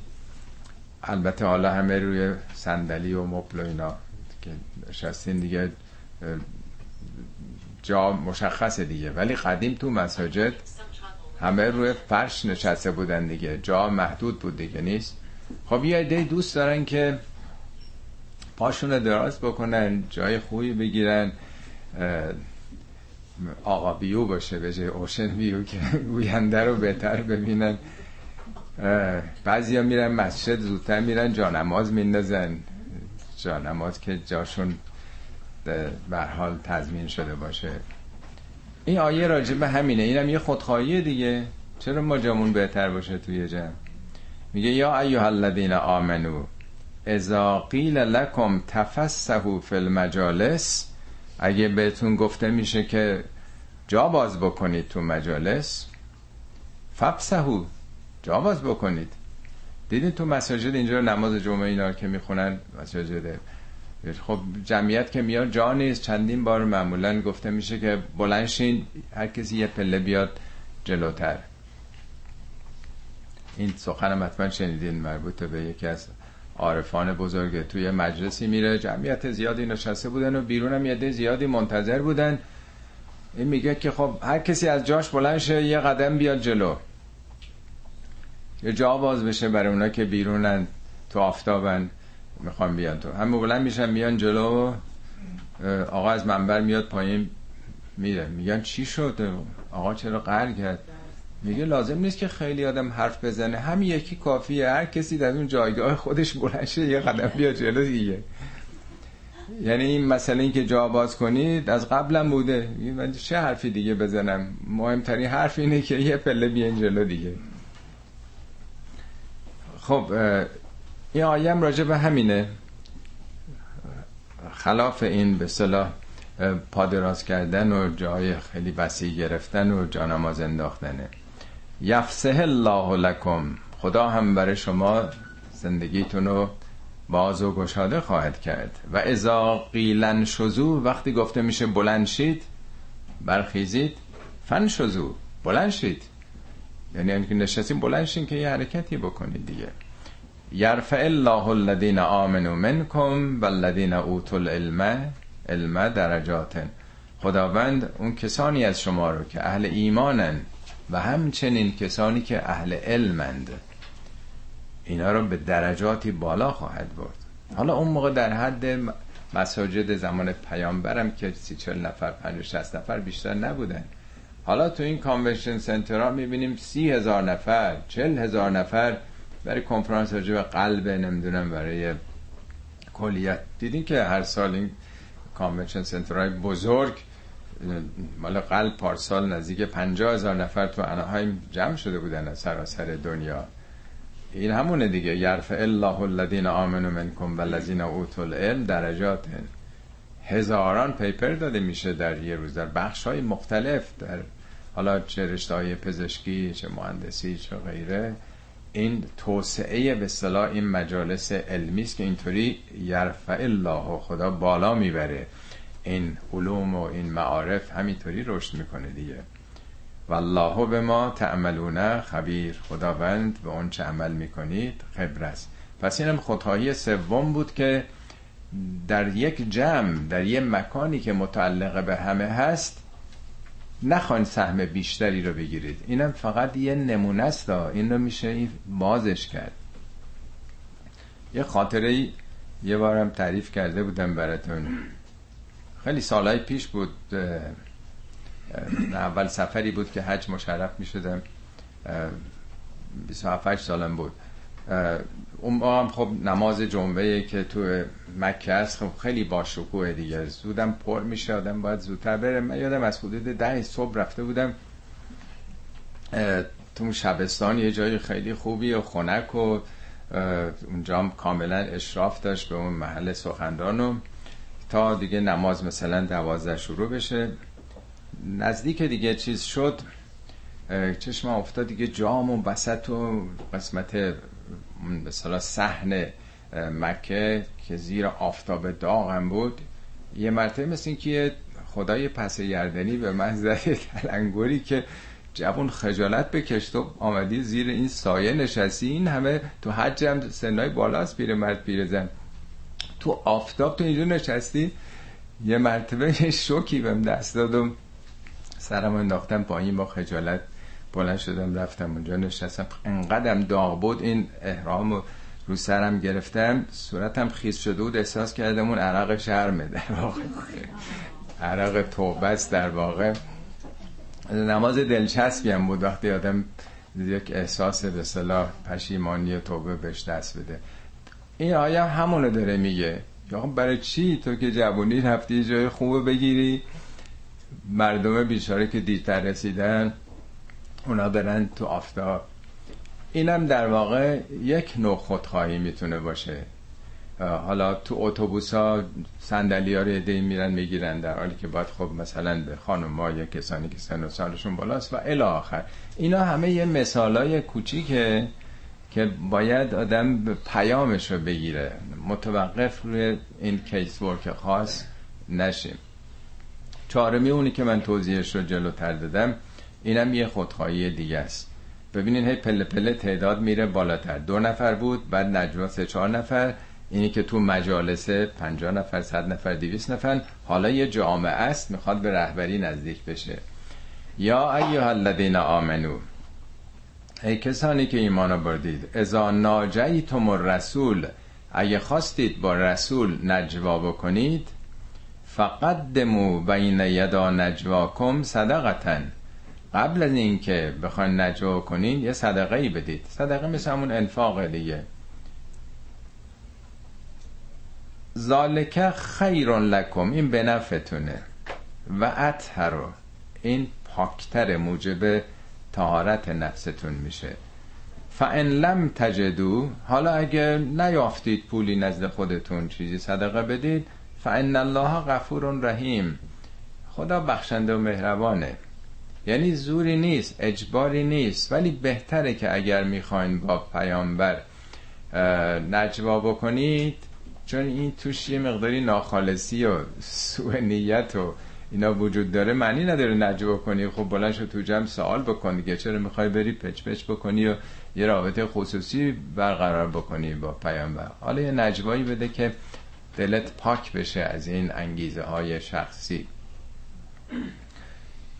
Speaker 1: البته حالا همه روی صندلی و مبل و اینا که نشستین دیگه جا مشخصه دیگه. ولی قدیم تو مساجد همه روی فرش نشسته بودن دیگه. جا محدود بود دیگه نیست؟ خب یه عده دوست دارن که پاشون دراز بکنن جای خوبی بگیرن. آقا بیو باشه به جای اوشن بیو که گوینده رو بهتر ببینن. بعضی ها میرن مسجد زودتر میرن جانماز میندازن. جانماز که جاشون به حال تضمین شده باشه. این آیه راجع به همینه. اینم یه خودخواهیه دیگه. چرا ما جامون بهتر باشه توی جمع؟ میگه یا ایها الذین آمنو اذا قیل لکم تفسحوا فی المجالس اگه بهتون گفته میشه که جا باز بکنید تو مجالس فبسهو جا باز بکنید. دیدید تو مساجد اینجا نماز جمعه اینا که می‌خونن؟ مساجد خب جمعیت که میاد جا نیست. چندین بار معمولا گفته میشه که بلنشین هر کسی یه پله بیاد جلوتر. این سخنم حتما شنیدین مربوط به یکی از عارفان بزرگه توی مجلسی میره. جمعیت زیادی نشسته بودن و بیرونم یه زیادی منتظر بودن. این میگه که خب هر کسی از جاش بلند شه یه قدم بیاد جلو. یه جا باز بشه برای اونا که بیرونن تو آفتابن. می‌خوام بیان تو. همه بلند میشن میان جلو آقا از منبر میاد پایین میره. میگن چی شد؟ آقا چرا قهر کرد؟ میگه لازم نیست که خیلی آدم حرف بزنه. همین یکی کافیه هر کسی در اون جایگاه خودش بلند یه قدم بیا جلو دیگه. یعنی این مسئله این که جا باز کنید از قبلم بوده. من چه حرفی دیگه بزنم؟ مهمترین حرف اینه که یه پله بیان جلو دیگه. خب این آیم راجع به همینه. خلاف این به صلاح پادراز کردن و جای خیلی وسیع گرفتن و جانماز انداختنه. یفسه الله لکم. خدا هم برای شما زندگیتون رو باز و گشاده خواهد کرد. و ازا قیلن شزو وقتی گفته میشه بلند شید برخیزید فن شزو بلند شید. یعنی اینکه نشستیم بلند شین که یه حرکتی بکنید دیگه. یرفع الله الذین آمنوا منکم والذین اوتوا العلم علم درجات. خداوند اون کسانی از شما رو که اهل ایمانن و همچنین کسانی که اهل علمند. اینا رو به درجاتی بالا خواهد برد. حالا اون موقع در حد مساجد زمان پیامبرم که سی چل نفر پنج شست نفر بیشتر نبودن. حالا تو این convention center ها می‌بینیم سی هزار نفر چل هزار نفر برای کنفرانس راجع به قلب نمی‌دونم برای کلیه. دیدین که هر سال این convention center های بزرگ مال قلب پارسال نزدیک پنجاه هزار نفر تو اناهایم جمع شده بودن از سراسر دنیا. این همونه دیگه. یرفع الله الذین آمنوا منکم والذین اوتوا العلم. درجات هزاران پیپر داده میشه در یه روز در بخش های مختلف در حالا چه رشته های پزشکی چه مهندسی چه غیره. این توسعه به صلاح این مجالس علمی است که اینطوری یرفع الله خدا بالا می‌بره. این علوم و این معارف همینطوری رشد می‌کنه دیگه. والله به ما تعملونه خبیر. خداوند به اون چه عمل می‌کنید خبر است. پس اینم خودخواهی سوم بود که در یک جمع در یک مکانی که متعلق به همه هست نخواین سهم بیشتری رو بگیرید. اینم فقط یه نمونه است. این رو میشه بازش کرد. یه خاطره یه بارم تعریف کرده بودم براتون. خیلی سالهای پیش بود اول سفری بود که حج مشرف می شدم 27 سالم بود. اون هم خب نماز جمعه که تو مکه است خب خیلی با شکوه دیگه. زودم پر میشه آدم باید زودتر بره. من یادم از حدود ده صبح رفته بودم تو شبستان یه جای خیلی خوبی و خنک و اونجا هم کاملا اشراف داشت به اون محل سخندان و تا دیگه نماز مثلا دوازده شروع بشه. نزدیک دیگه چیز شد چشم افتاد دیگه جام و بسط و قسمت مثلا صحن مکه که زیر آفتاب داغم بود. یه مرتبه مثل این که خدای پس گردنی به من زده تلنگوری که جوون خجالت بکش تو آمدی زیر این سایه نشستی. این همه تو حج سنای بالاست پیر مرد پیر زن. تو آفتاب تو اینجا نشستی. یه مرتبه شوکی بهم دست داد سرم انداختم پایین با خجالت. بلند شدم رفتم اونجا نشستم. انقدرم داغ بود. این احرام رو سرم گرفتم. صورتم خیس شده بود. احساس کردم اون عرق شرمه در واقع. عرق توبه است در واقع. نماز دلچسبی هم بود وقتی آدم یک احساس به صلاح پشیمانی توبه بهش دست بده. این آیه همونو داره میگه. یا برای چی تو که جوونی رفتی جای خوبه بگیری؟ مردم بیچاره که دیرتر رسیدن اونا برن تو آفتاب. اینم در واقع یک نوع خودخواهی می‌تونه باشه. حالا تو اتوبوس ها صندلی ها رو ایده میرن می‌گیرن در حالی که باید خب مثلا به خانم ها یا کسانی که سن و سالشون بالاست و الی آخر. اینا همه یه مثال های کوچیکه که باید آدم پیامش رو بگیره. متوقف روی این کیس ورک خاص نشیم. چهارمی اونی که من توضیحش رو جلوتر دادم اینم یه خودخواهی دیگه است. ببینین هی پله پله تعداد میره بالاتر. دو نفر بود بعد نجوا سه چهار نفر. اینی که تو مجالسه پنجاه نفر صد نفر دیویس نفر. حالا یه جامعه است می‌خواد به رهبری نزدیک بشه. یا ایها الذین آمنو. ای کسانی که ایمان بردید ازا ناجیتم الرسول اگه خواستید با رسول نجوا بکنید فقدمو بین یدا نجواکم صدقتن. قبل از اینکه بخواین نجوا کنین یه صدقه ای بدید. صدقه مثل همون انفاق دیگه. ذالک خیر لکم این به نفعتونه. و اطهر این پاکتر موجب تهارت نفستون میشه. فان لم تجدو حالا اگه نیافتید پولی نزد خودتون چیزی صدقه بدید فان الله غفور رحیم. خدا بخشنده و مهربانه. یعنی زوری نیست اجباری نیست. ولی بهتره که اگر می‌خواین با پیامبر نجوا بکنید چون این توش یه مقداری ناخالصی و سوء نیت و اینا وجود داره. معنی نداره نجوا کنی خب بلند تو جمع سوال بکن دیگه. چرا می‌خوای بری پچ پچ بکنی و یه رابطه خصوصی برقرار بکنی با پیامبر؟ حالا یه نجوایی بده که دلت پاک بشه از این انگیزه های شخصی.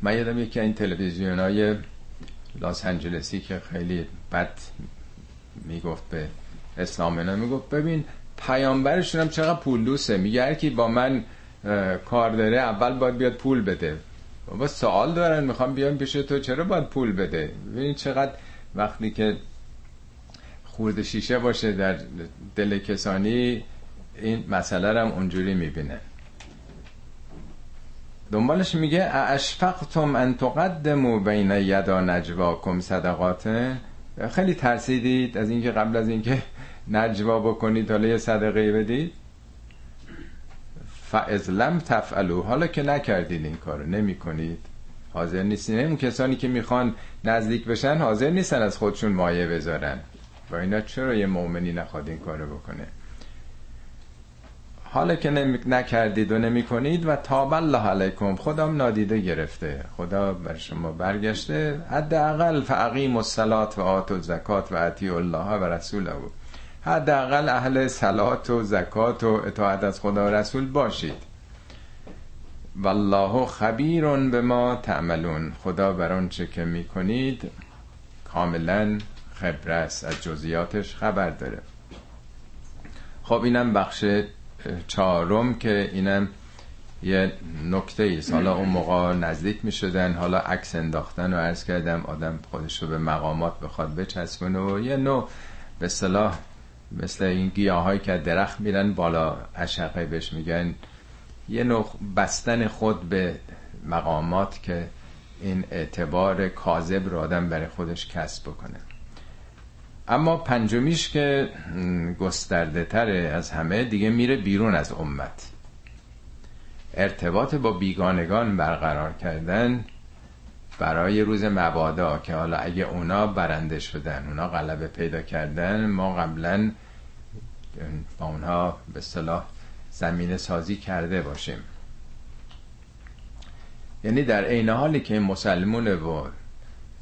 Speaker 1: من یادم یکی این تلویزیون های لاس انجلسی که خیلی بد می‌گفت به اسلام اینا می‌گفت ببین پیامبرشون هم چقدر پول دوسته. میگه هر کی با من کار داره اول باید بیاد پول بده. بابا سوال دارن می‌خوام بیان پیش تو چرا باید پول بده؟ ببین چقدر وقتی که خورد شیشه باشه در دل کسانی این مسئله رو هم اونجوری می‌بینه. دنبالش میگه اشفقتم ان تقدموا بین یدا نجواکم صدقات؟ خیلی ترسیدید از اینکه قبل از اینکه نجوا بکنید حالا یه صدقه بدید؟ فاز لم تفعلوا حالا که نکردید این کارو نمی کنید حاضر نیستین. اون کسانی که می‌خوان نزدیک بشن حاضر نیستن از خودشون مایه بذارن. با اینا چرا یه مؤمنی نخواد این کارو بکنه؟ حالا که نکردید و نمی کنید و تاب الله علیکم خودم نادیده گرفته. خدا بر شما برگشته. حداقل فعقیم الصلات و آت و زکات و عطی الله و رسوله. حداقل اهل صلات و زکات و اطاعت از خدا و رسول باشید. والله خبیر به ما تعملون. خدا بر آنچه که می‌کنید کاملا خبره است از جزئیاتش خبر داره. خب اینم بخش چهارم که اینم یه نکته ای حالا اون موقع نزدیک می شدن حالا عکس انداختن و عرض کردم آدم خودش رو به مقامات بخواد بچسبونه و یه نوع به صلاح مثل این گیاه هایی که درخت میرن بالا عشقه بهش میگن. یه نوع بستن خود به مقامات که این اعتبار کاذب رو آدم برای خودش کسب بکنه. اما پنجمیش که گسترده تره از همه دیگه میره بیرون از امت. ارتباط با بیگانگان برقرار کردن برای روز مبادا که حالا اگه اونا برنده شدن اونا غلبه پیدا کردن ما قبلا با اونها به صلاح زمینه سازی کرده باشیم. یعنی در عین حالی که این مسلمون و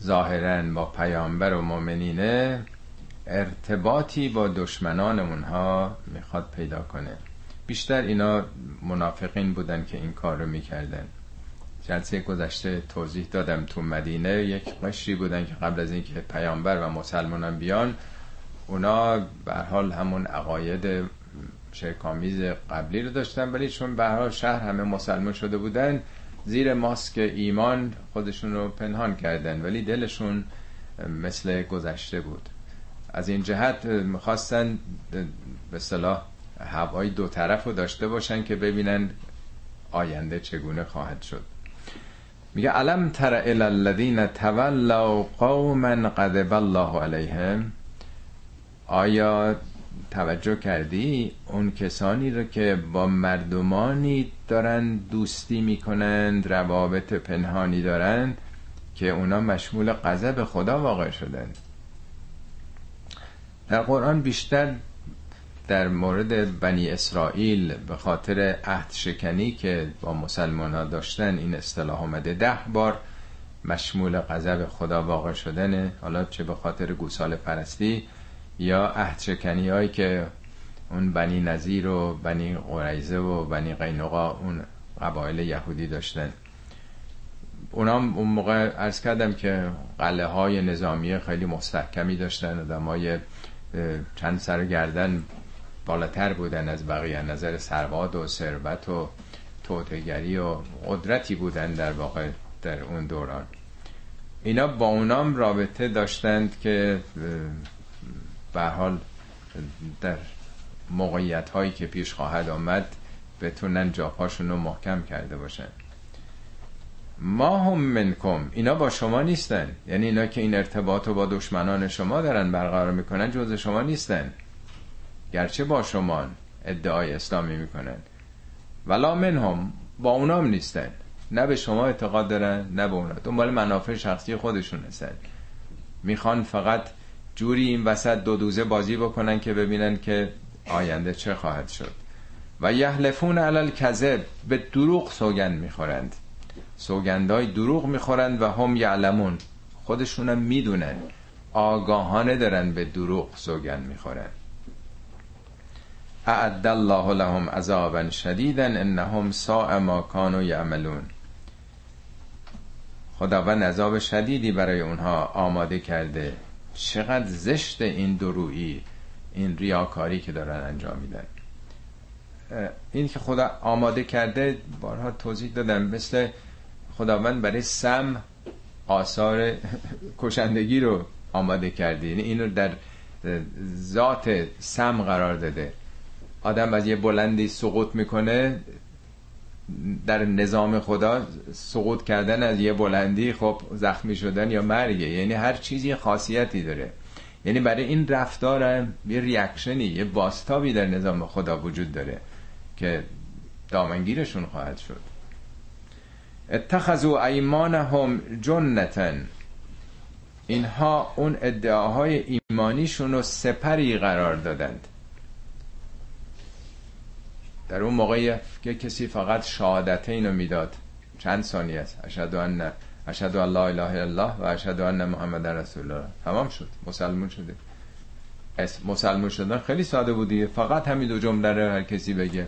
Speaker 1: ظاهرا با پیامبر و مؤمنینه ارتباطی با دشمنان اونها می‌خواد پیدا کنه. بیشتر اینا منافقین بودن که این کار رو می‌کردن. جلسه گذشته توضیح دادم تو مدینه. یک قشری بودن که قبل از اینکه پیامبر و مسلمانان بیان اونا به حال همون عقاید شرکامیز قبلی رو داشتن ولی چون به حال شهر همه مسلمان شده بودن زیر ماسک ایمان خودشون رو پنهان کردن ولی دلشون مثل گذشته بود. از این جهت می‌خواستن به صلاح هوای دو طرف رو داشته باشن که ببینن آینده چگونه خواهد شد. میگه علم تر الى الذین تولوا قوما غضب الله علیهم. آیا توجه کردی اون کسانی رو که با مردمانی دارن دوستی می‌کنند روابط پنهانی دارند که اونا مشمول غضب خدا واقع شدند در قرآن بیشتر در مورد بنی اسرائیل به خاطر عهد شکنی که با مسلمان ها داشتن این اصطلاح آمده. ده بار مشمول غضب خدا واقع شدنه حالا چه به خاطر گوسال پرستی یا عهد شکنی هایی که اون بنی نظیر و بنی قریزه و بنی قینقا اون قبایل یهودی داشتن. اونا اون موقع ارز کردم که قله های نظامی خیلی مستحکمی داشتن آدم های چند سر گردن بالاتر بودن از بقیه. نظر سرواد و ثروت و توتگری و قدرتی بودن در واقع در اون دوران. اینا با اونام رابطه داشتند که به حال در موقعیت هایی که پیش خواهد آمد بتونن جاپاشون رو محکم کرده باشن. ما هم منکم. اینا با شما نیستن. یعنی اینا که این ارتباط رو با دشمنان شما دارن برقرار می‌کنن جز شما نیستن. گرچه با شما ادعای اسلامی می‌کنن. ولا من هم با اونام نیستن. نه به شما اعتقاد دارن نه به اونا. دنبال منافع شخصی خودشون هستن. می‌خوان فقط جوری این وسط دو دوزه بازی بکنن که ببینن که آینده چه خواهد شد. و یحلفون علل کذب به دروغ سوگند می‌خورند. سوگندای دروغ می‌خورند و هم یعلمون. خودشونم می‌دونن. آگاهانه دارن به دروغ سوگند می‌خورن. اعد الله لهم عذابا شدیدا انهم ساء ما كانوا یعملون. خداوند عذاب شدیدی برای اونها آماده کرده. چقدر زشت این درویی این ریاکاری که دارن انجام میدن. این که خدا آماده کرده بارها توضیح دادم. مثل خداوند برای سم آثار کشندگی رو آماده کرده. یعنی این رو در ذات سم قرار داده. آدم از یه بلندی سقوط می‌کنه در نظام خدا سقوط کردن از یه بلندی خب زخمی شدن یا مرگه. یعنی هر چیزی خاصیتی داره. یعنی برای این رفتار یه ریاکشنی یه باستابی در نظام خدا وجود داره که دامنگیرشون خواهد شد. اتخذوا ایمانهم جنتن اینها اون ادعاهای ایمانیشون رو سپری قرار دادند. در اون موقع که کسی فقط شهادتین رو می‌داد. چند ثانیه است؟ اشهد ان اشهد ان لا اله الا الله و اشهد ان محمد رسول الله. تمام شد. مسلمون شده مسلمون شدن خیلی ساده بودی فقط همین دو جمله رو هر کسی بگه.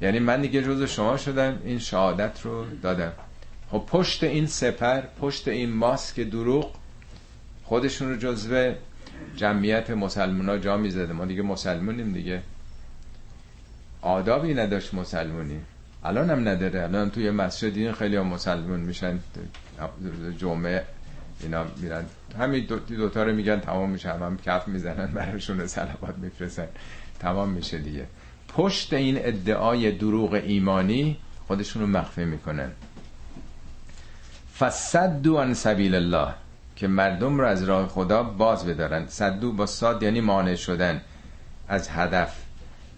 Speaker 1: یعنی من دیگه جز شما شدم. این شهادت رو دادم. خب پشت این سپر پشت این ماسک دروغ خودشون رو جزو جمعیت مسلمان ها جا می‌زده. ما دیگه مسلمونیم دیگه. آدابی نداشت مسلمونی. الان هم نداره. الان توی مسجد این خیلی هم مسلمون میشن. جمعه اینا میرن. همین دو دوتا رو میگن تمام میشه. هم, هم کف می‌زنن براشون سلوات میفرسن تمام میشه دیگه. پشت این ادعای دروغ ایمانی خودشون رو مخفی می‌کنن. فصدو عن سبیل الله که مردم رو از راه خدا باز بدارن. صدو با ساد یعنی مانع شدن از هدف.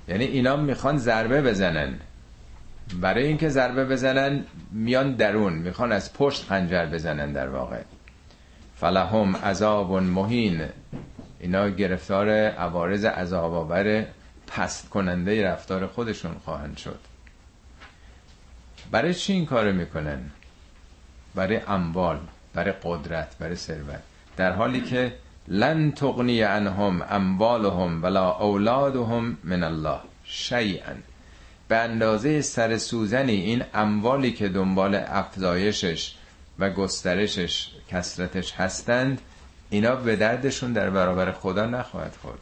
Speaker 1: یعنی اینا می‌خوان ضربه بزنن. برای اینکه ضربه بزنن میان درون می‌خوان از پشت خنجر بزنن در واقع. فلهم عذاب مهین اینا گرفتار عوارض عذاب آور پست کننده رفتار خودشون خواهند شد. برای چی این کارو می‌کنن؟ برای اموال برای قدرت برای ثروت. در حالی که لن تغنی عنهم اموالهم ولا اولادهم من الله شیئا. به اندازه سر سوزنی این اموالی که دنبال افزایشش و گسترشش کسرتش هستند اینا به دردشون در برابر خدا نخواهد خورد.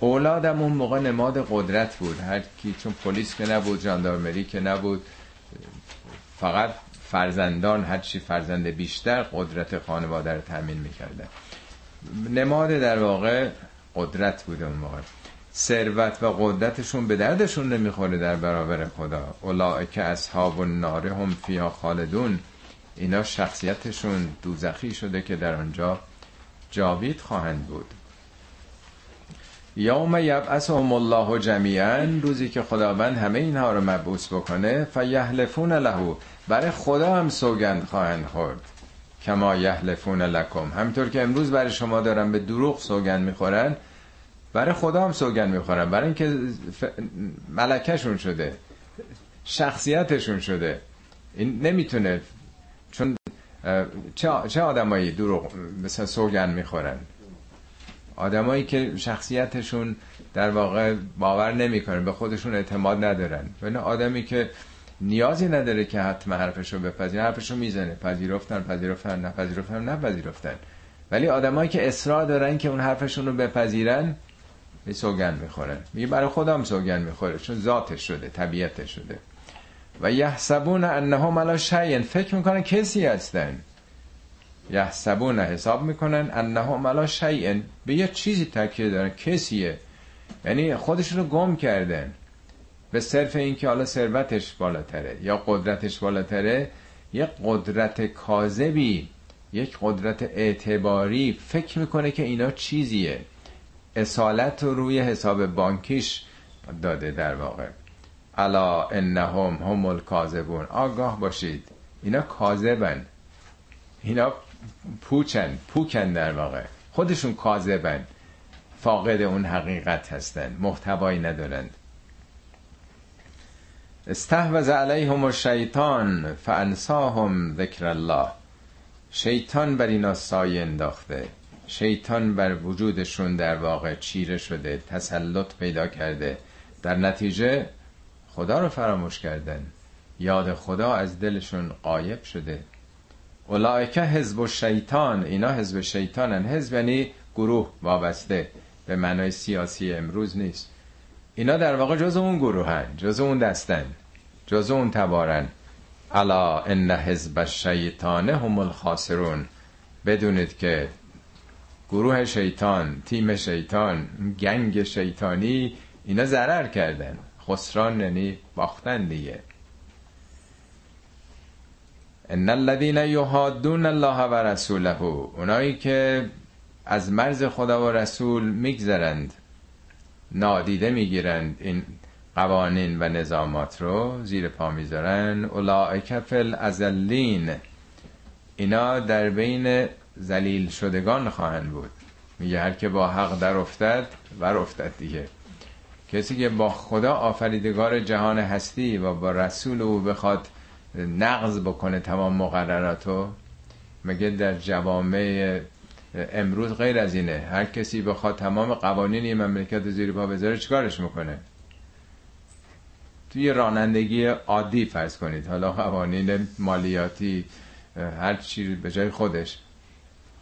Speaker 1: اولادم اون موقع نماد قدرت بود. هر کی چون پلیس که نبود جاندارمری که نبود فقط فرزندان هرچی فرزند بیشتر قدرت خانواده رو تامین می‌کردن نماد در واقع قدرت بوده اون موقع. ثروت و قدرتشون به دردشون نمی‌خوره در برابر خدا. اولائک اصحاب النار هم فیها خالدون. اینا شخصیتشون دوزخی شده که در آنجا جاوید خواهند بود. یوم یبعثهم الله جمیعا روزی که خداوند همه اینها رو مبعوث بکنه فیحلفون له برای خدا هم سوگند خواهند خورد. کما یحلفون لکم. همینطور که امروز برای شما دارن به دروغ سوگند می‌خورن برای خدا هم سوگند می‌خورن. برای اینکه ف... ملکشون شده شخصیتشون شده. این نمی‌تونه چون چه, چه آدمایی دروغ مثلا سوگند می‌خورن؟ آدمایی که شخصیتشون در واقع باور نمی‌کنن به خودشون اعتماد ندارن. و آدمی که نیازی نداره که حتما حرفشو بپذیرن حرفشو می‌زنه. پذیرفتن پذیرفتن نپذیرفتن نپذیرفتن. ولی آدمایی که اصرار دارن که اون حرفشون رو بپذیرن به سوگن می‌خورن. میگه برای خودم سوگن می‌خوره چون ذاتش شده طبیعتش شده. و یحسبون انهم علی شیء فکر می‌کنن کسی هستن. یحسبون حساب می‌کنن انهم علی شیء. به یه چیزی تکیه دارن. کسیه؟ یعنی خودش رو گم کردن. به صرف اینکه حالا ثروتش بالاتره یا قدرتش بالاتره یک قدرت کاذبی یک قدرت اعتباری فکر می‌کنه که اینا چیزیه. اصالت رو روی حساب بانکیش داده در واقع. الا انهم هم الکاذبون. آگاه باشید. اینا کاذبن. اینا پوچن پوکن در واقع. خودشون کاذبن. فاقد اون حقیقت هستن. محتوایی ندارند. استحوذ علیهم الشیطان فانساهم ذکر الله. شیطان بر اینا سایه انداخته. شیطان بر وجودشون در واقع چیره شده تسلط پیدا کرده. در نتیجه خدا رو فراموش کردن. یاد خدا از دلشون قایب شده. اولائکه حزب شیطان اینا حزب شیطانن. حزب یعنی گروه وابسته. به معنای سیاسی امروز نیست. اینا در واقع جز اون گروهن جز اون دستن جز اون تبارن. الا ان حزب الشیطان هم الخاسرون. بدونید که گروه شیطان تیم شیطان گنگ شیطانی اینا ضرر کردن. خسران یعنی باختن دیگه. ان الذين یحادون الله و رسوله اونایی که از مرز خدا و رسول میگذرند نادیده می‌گیرند این قوانین و نظامات رو زیر پا می‌ذارن اولائک فل ازلین اینا در بین زلیل شدگان خواهند بود میگه هر که با حق در افتد ور افتد دیگه کسی که با خدا آفریدگار جهان هستی و با رسول او بخواد نقض بکنه تمام مقرراتو. مگه در جوامع امروز غیر از اینه؟ هر کسی بخواد تمام قوانین این مملکت زیر پا بذاره چیکارش می‌کنه؟ توی رانندگی عادی فرض کنید. حالا قوانین مالیاتی هر چی به جای خودش.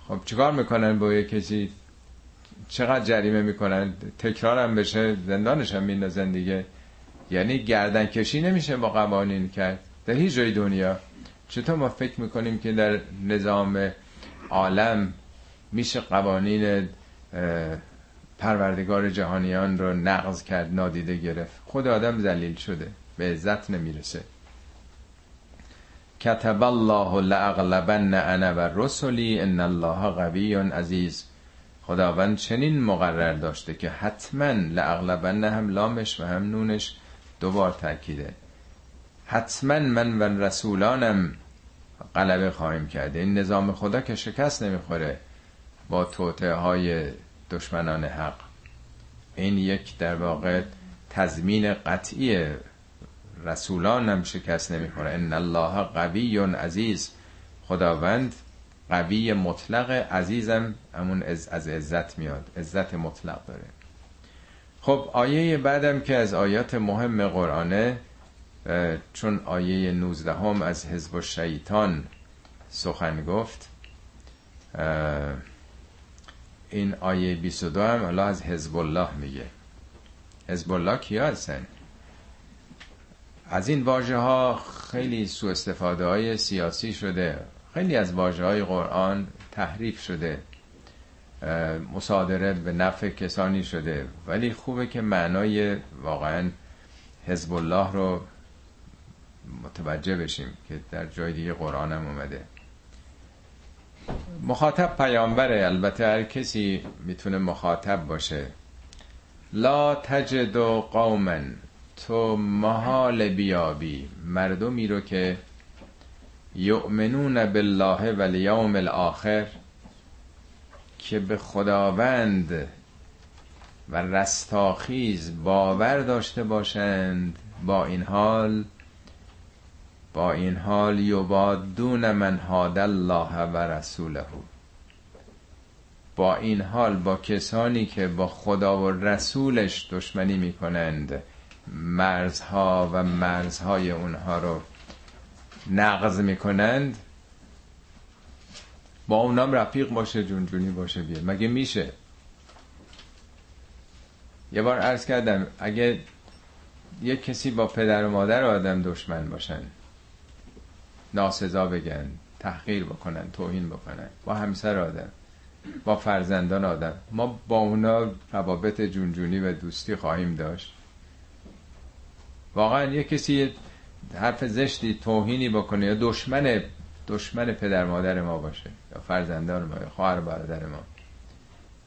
Speaker 1: خب چیکار می‌کنن با یه کسی؟ چقدر جریمه می‌کنن؟ تکرار هم بشه زندانش هم میندازن دیگه. یعنی گردن کشی نمیشه با قوانین کرد. در هیچ جای دنیا. چطور ما فکر می‌کنیم که در نظام عالم میشه قوانین پروردگار جهانیان رو نقض کرد نادیده گرفت؟ خود آدم ذلیل شده به عزت نمی‌رسه. کتب الله لاغلبن انا و رسولی ان الله قوی عزیز. خداوند چنین مقرر داشته که حتما لاغلبن هم لامش و هم نونش دوبار تاکیده حتما من و رسولانم غلبه خواهیم کرده این نظام خدا که شکست نمی‌خوره با توطعه های دشمنان حق. این یک در واقع تضمین قطعی رسولان هم شکست نمی‌خوره. ان الله قوی عزیز. خداوند قوی مطلق عزیزم. همون از, از عزت میاد. عزت مطلق داره. خب آیه بعدم که از آیات مهم قرآنه چون آیه 19 هم از حزب الشیطان سخن گفت این آیه 22 هم حالا از حزب الله میگه. حزب الله کیا هستن؟ از این واژه ها خیلی سوء استفاده های سیاسی شده خیلی از واژه های قرآن تحریف شده مصادره به نفع کسانی شده ولی خوبه که معنای واقعا حزب الله رو متوجه بشیم که در جای دیگه قرآن هم اومده. مخاطب پیامبره. البته هر کسی می‌تونه مخاطب باشه. لا تجد قوما تو محال بیابی. مردمی رو که یؤمنون بالله و الیوم الاخر که به خداوند و رستاخیز باور داشته باشند. با این حال با این حال یبادون من هاد الله و رسوله. با این حال با کسانی که با خدا و رسولش دشمنی می‌کنند مرزها و مرزهای اونها رو نقض می‌کنند با اونام رفیق باشه جونجونی باشه بیه. مگه میشه؟ یه بار عرض کردم اگه یه کسی با پدر و مادر آدم دشمن باشن ناسزا بگن تحقیر بکنن توهین بکنن. با همسر آدم با فرزندان آدم. ما با اونا روابط جونجونی و دوستی خواهیم داشت. واقعا یه کسی حرف زشتی توهینی بکنه یا دشمن دشمن پدر مادر ما باشه یا فرزندان ما یا خواهر برادر ما.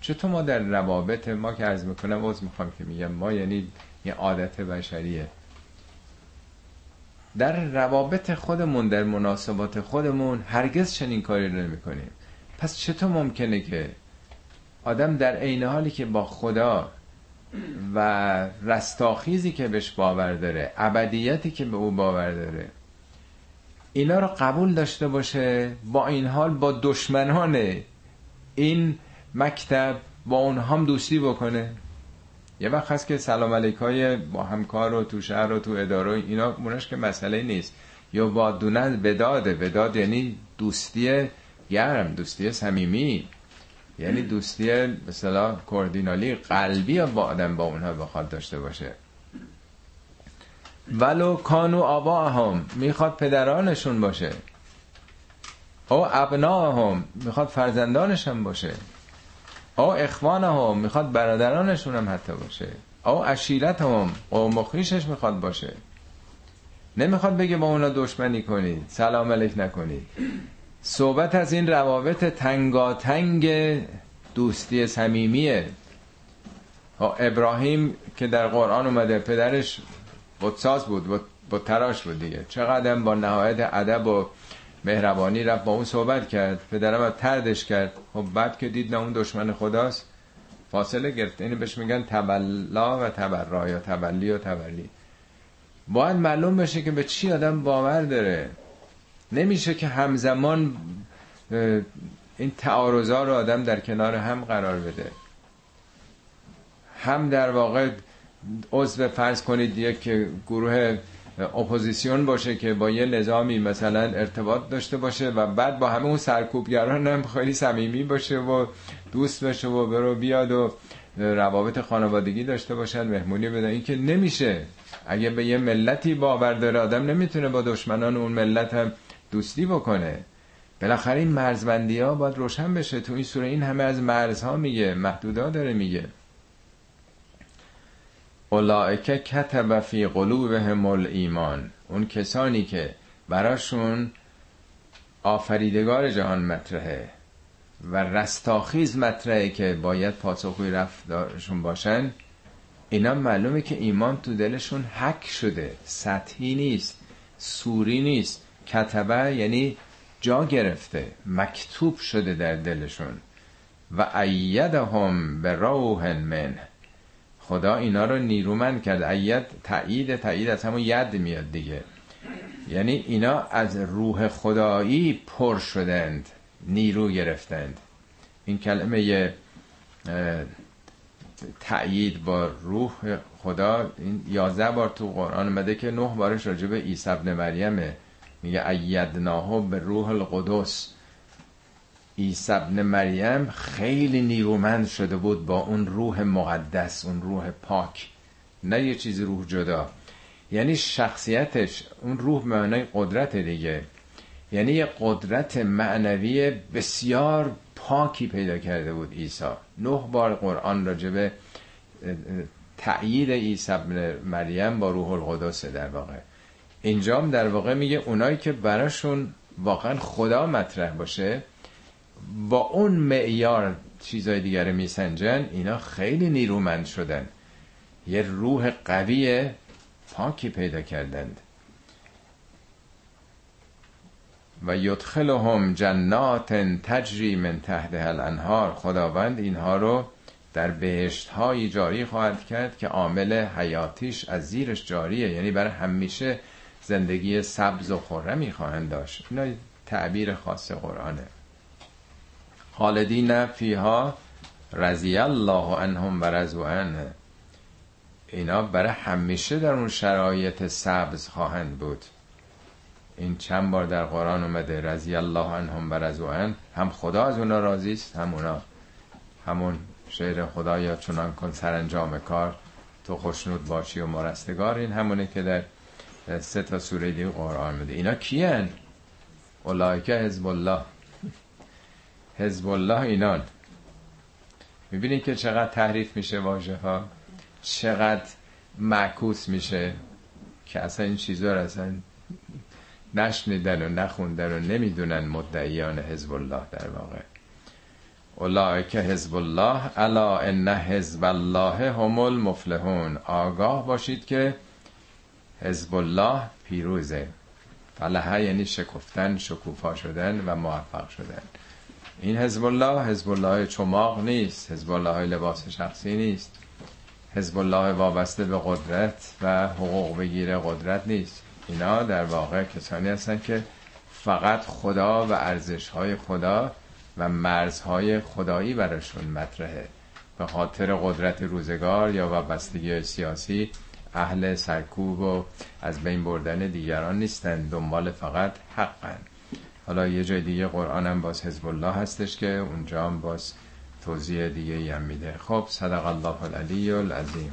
Speaker 1: چطور ما در روابط ما که عرض می‌کنم عوض می‌خوام که میگم ما یعنی یه عادت بشریه. در روابط خودمون در مناسبات خودمون هرگز چنین کاری رو نمی کنیم پس چطور ممکنه که آدم در عین حالی که با خدا و رستاخیزی که بهش باور داره ابدیتی که به او باور داره اینا رو قبول داشته باشه با این حال با دشمنان این مکتب با اونها هم دوستی بکنه؟ یه وقت هست که سلام علیک های با همکار و تو شهر و تو اداره اینا مونش که مسئله نیست. یا با دونن بداده بداد یعنی دوستی گرم دوستی صمیمی. یعنی دوستی مثلا کوردینالی قلبی با آدم با اونها بخواد داشته باشه. ولو کانو آبا هم می‌خواد پدرانشون باشه. او ابنا هم می‌خواد فرزندانشون باشه. او اخوان هم می‌خواد برادرانشون هم حتی باشه. او اشیرت هم قوم و می‌خواد باشه. نمی‌خواد بگه با اونا دشمنی کنید سلام علیک نکنید. صحبت از این روابط تنگاتنگ دوستی صمیمیه. ابراهیم که در قرآن اومده پدرش بودساز بود با تراش بود دیگه. چقدر با نهایت ادب و مهربانی رفت با اون صحبت کرد. پدرم تردش کرد. خب بعد که دید نه اون دشمن خداست فاصله گرفت. اینو بهش میگن تبلا و تبرا یا تبلی و تبلی. باید معلوم بشه که به چی آدم باور داره. نمیشه که همزمان این تعارضا رو آدم در کنار هم قرار بده. هم در واقع عضو فرض کنید یک گروه اپوزیسیون باشه که با یه نظامی مثلا ارتباط داشته باشه و بعد با همه اون سرکوبگران هم خیلی صمیمی باشه و دوست بشه و برو بیاد و روابط خانوادگی داشته باشن مهمونی بدن. این که نمیشه. اگه به یه ملتی باور داره آدم نمی‌تونه با دشمنان اون ملت هم دوستی بکنه. بالاخره این مرزبندی ها باید روشن بشه. تو این سوره این همه از مرزها میگه محدودا داره میگه. اولائکه کتب فی قلوبهم الایمان. اون کسانی که براشون آفریدگار جهان مطرحه و رستاخیز مطرحه که باید پاسخوی رفتارشون باشن اینا معلومه که ایمان تو دلشون حک شده سطحی نیست سوری نیست. کتبه یعنی جا گرفته مکتوب شده در دلشون. و ایدهم به روح من خدا اینا رو نیرومند کرد. اید تایید تایید از همون ید میاد دیگه. یعنی اینا از روح خدایی پر شدند نیرو گرفتند. این کلمه تأیید با روح خدا این یازده بار تو قرآن مده که نه بارش راجع به عیسی ابن مریمه. میگه ایدناهو به روح القدس. عیسی ابن مریم خیلی نیرومند شده بود با اون روح مقدس اون روح پاک. نه یه چیزی روح جدا. یعنی شخصیتش اون روح معنای قدرت دیگه. یعنی یه قدرت معنوی بسیار پاکی پیدا کرده بود عیسی. نه بار قرآن راجبه تأیید عیسی ابن مریم با روح القدس در واقع. اینجام در واقع میگه اونایی که براشون واقعا خدا مطرح باشه با اون معیار چیزای دیگر میسنجن اینا خیلی نیرومند شدن. یه روح قوی پاکی پیدا کردند. و یدخلهم جنات تجری من تحت الانهار. خداوند اینها رو در بهشت های جاری خواهد کرد که عامل حیاتیش از زیرش جاریه. یعنی برای همیشه زندگی سبز و خورمی خواهند داشت. اینا تعبیر خاص قرآنه. خالدین فیها رضی الله عنهم و رضوان اینا برای همیشه در اون شرایط سبز خواهند بود. این چند بار در قرآن اومده رضی الله عنهم و رضوان هم خدا از اونا راضی است هم اونا. همون شعر خدایا چنان کن سرانجام کار تو خوشنود باشی و مرستگار. این همونه که در سه تا سوره دیگه قرآن میده. اینا کیان اولایکه حزب الله. حزب الله اینان. می‌بینید که چقدر تحریف میشه واژه ها چقدر معکوس میشه که اصلا این چیزا رو اصلا نشنیدن و نخوندن و نمی‌دونن مدعیان حزب الله در واقع. اولئک حزب الله الا ان حزب الله هم المفلحون. آگاه باشید که حزب الله پیروزه. فلحه یعنی شکفتن شکوفا شدن و موفق شدن. این حزب الله حزب الله چماق نیست حزب الله لباس شخصی نیست. حزب الله وابسته به قدرت و حقوق بگیره قدرت نیست. اینا در واقع کسانی هستن که فقط خدا و ارزش های خدا و مرزهای خدایی براشون مطرحه. به خاطر قدرت روزگار یا وابستگی سیاسی اهل سرکوب و از بین بردن دیگران نیستن دنبال فقط حقن. حالا یه جای دیگه قرآنم باز حزب الله هستش که اونجا هم باز توضیح دیگه هم میده. خب صدق الله العلی العظیم.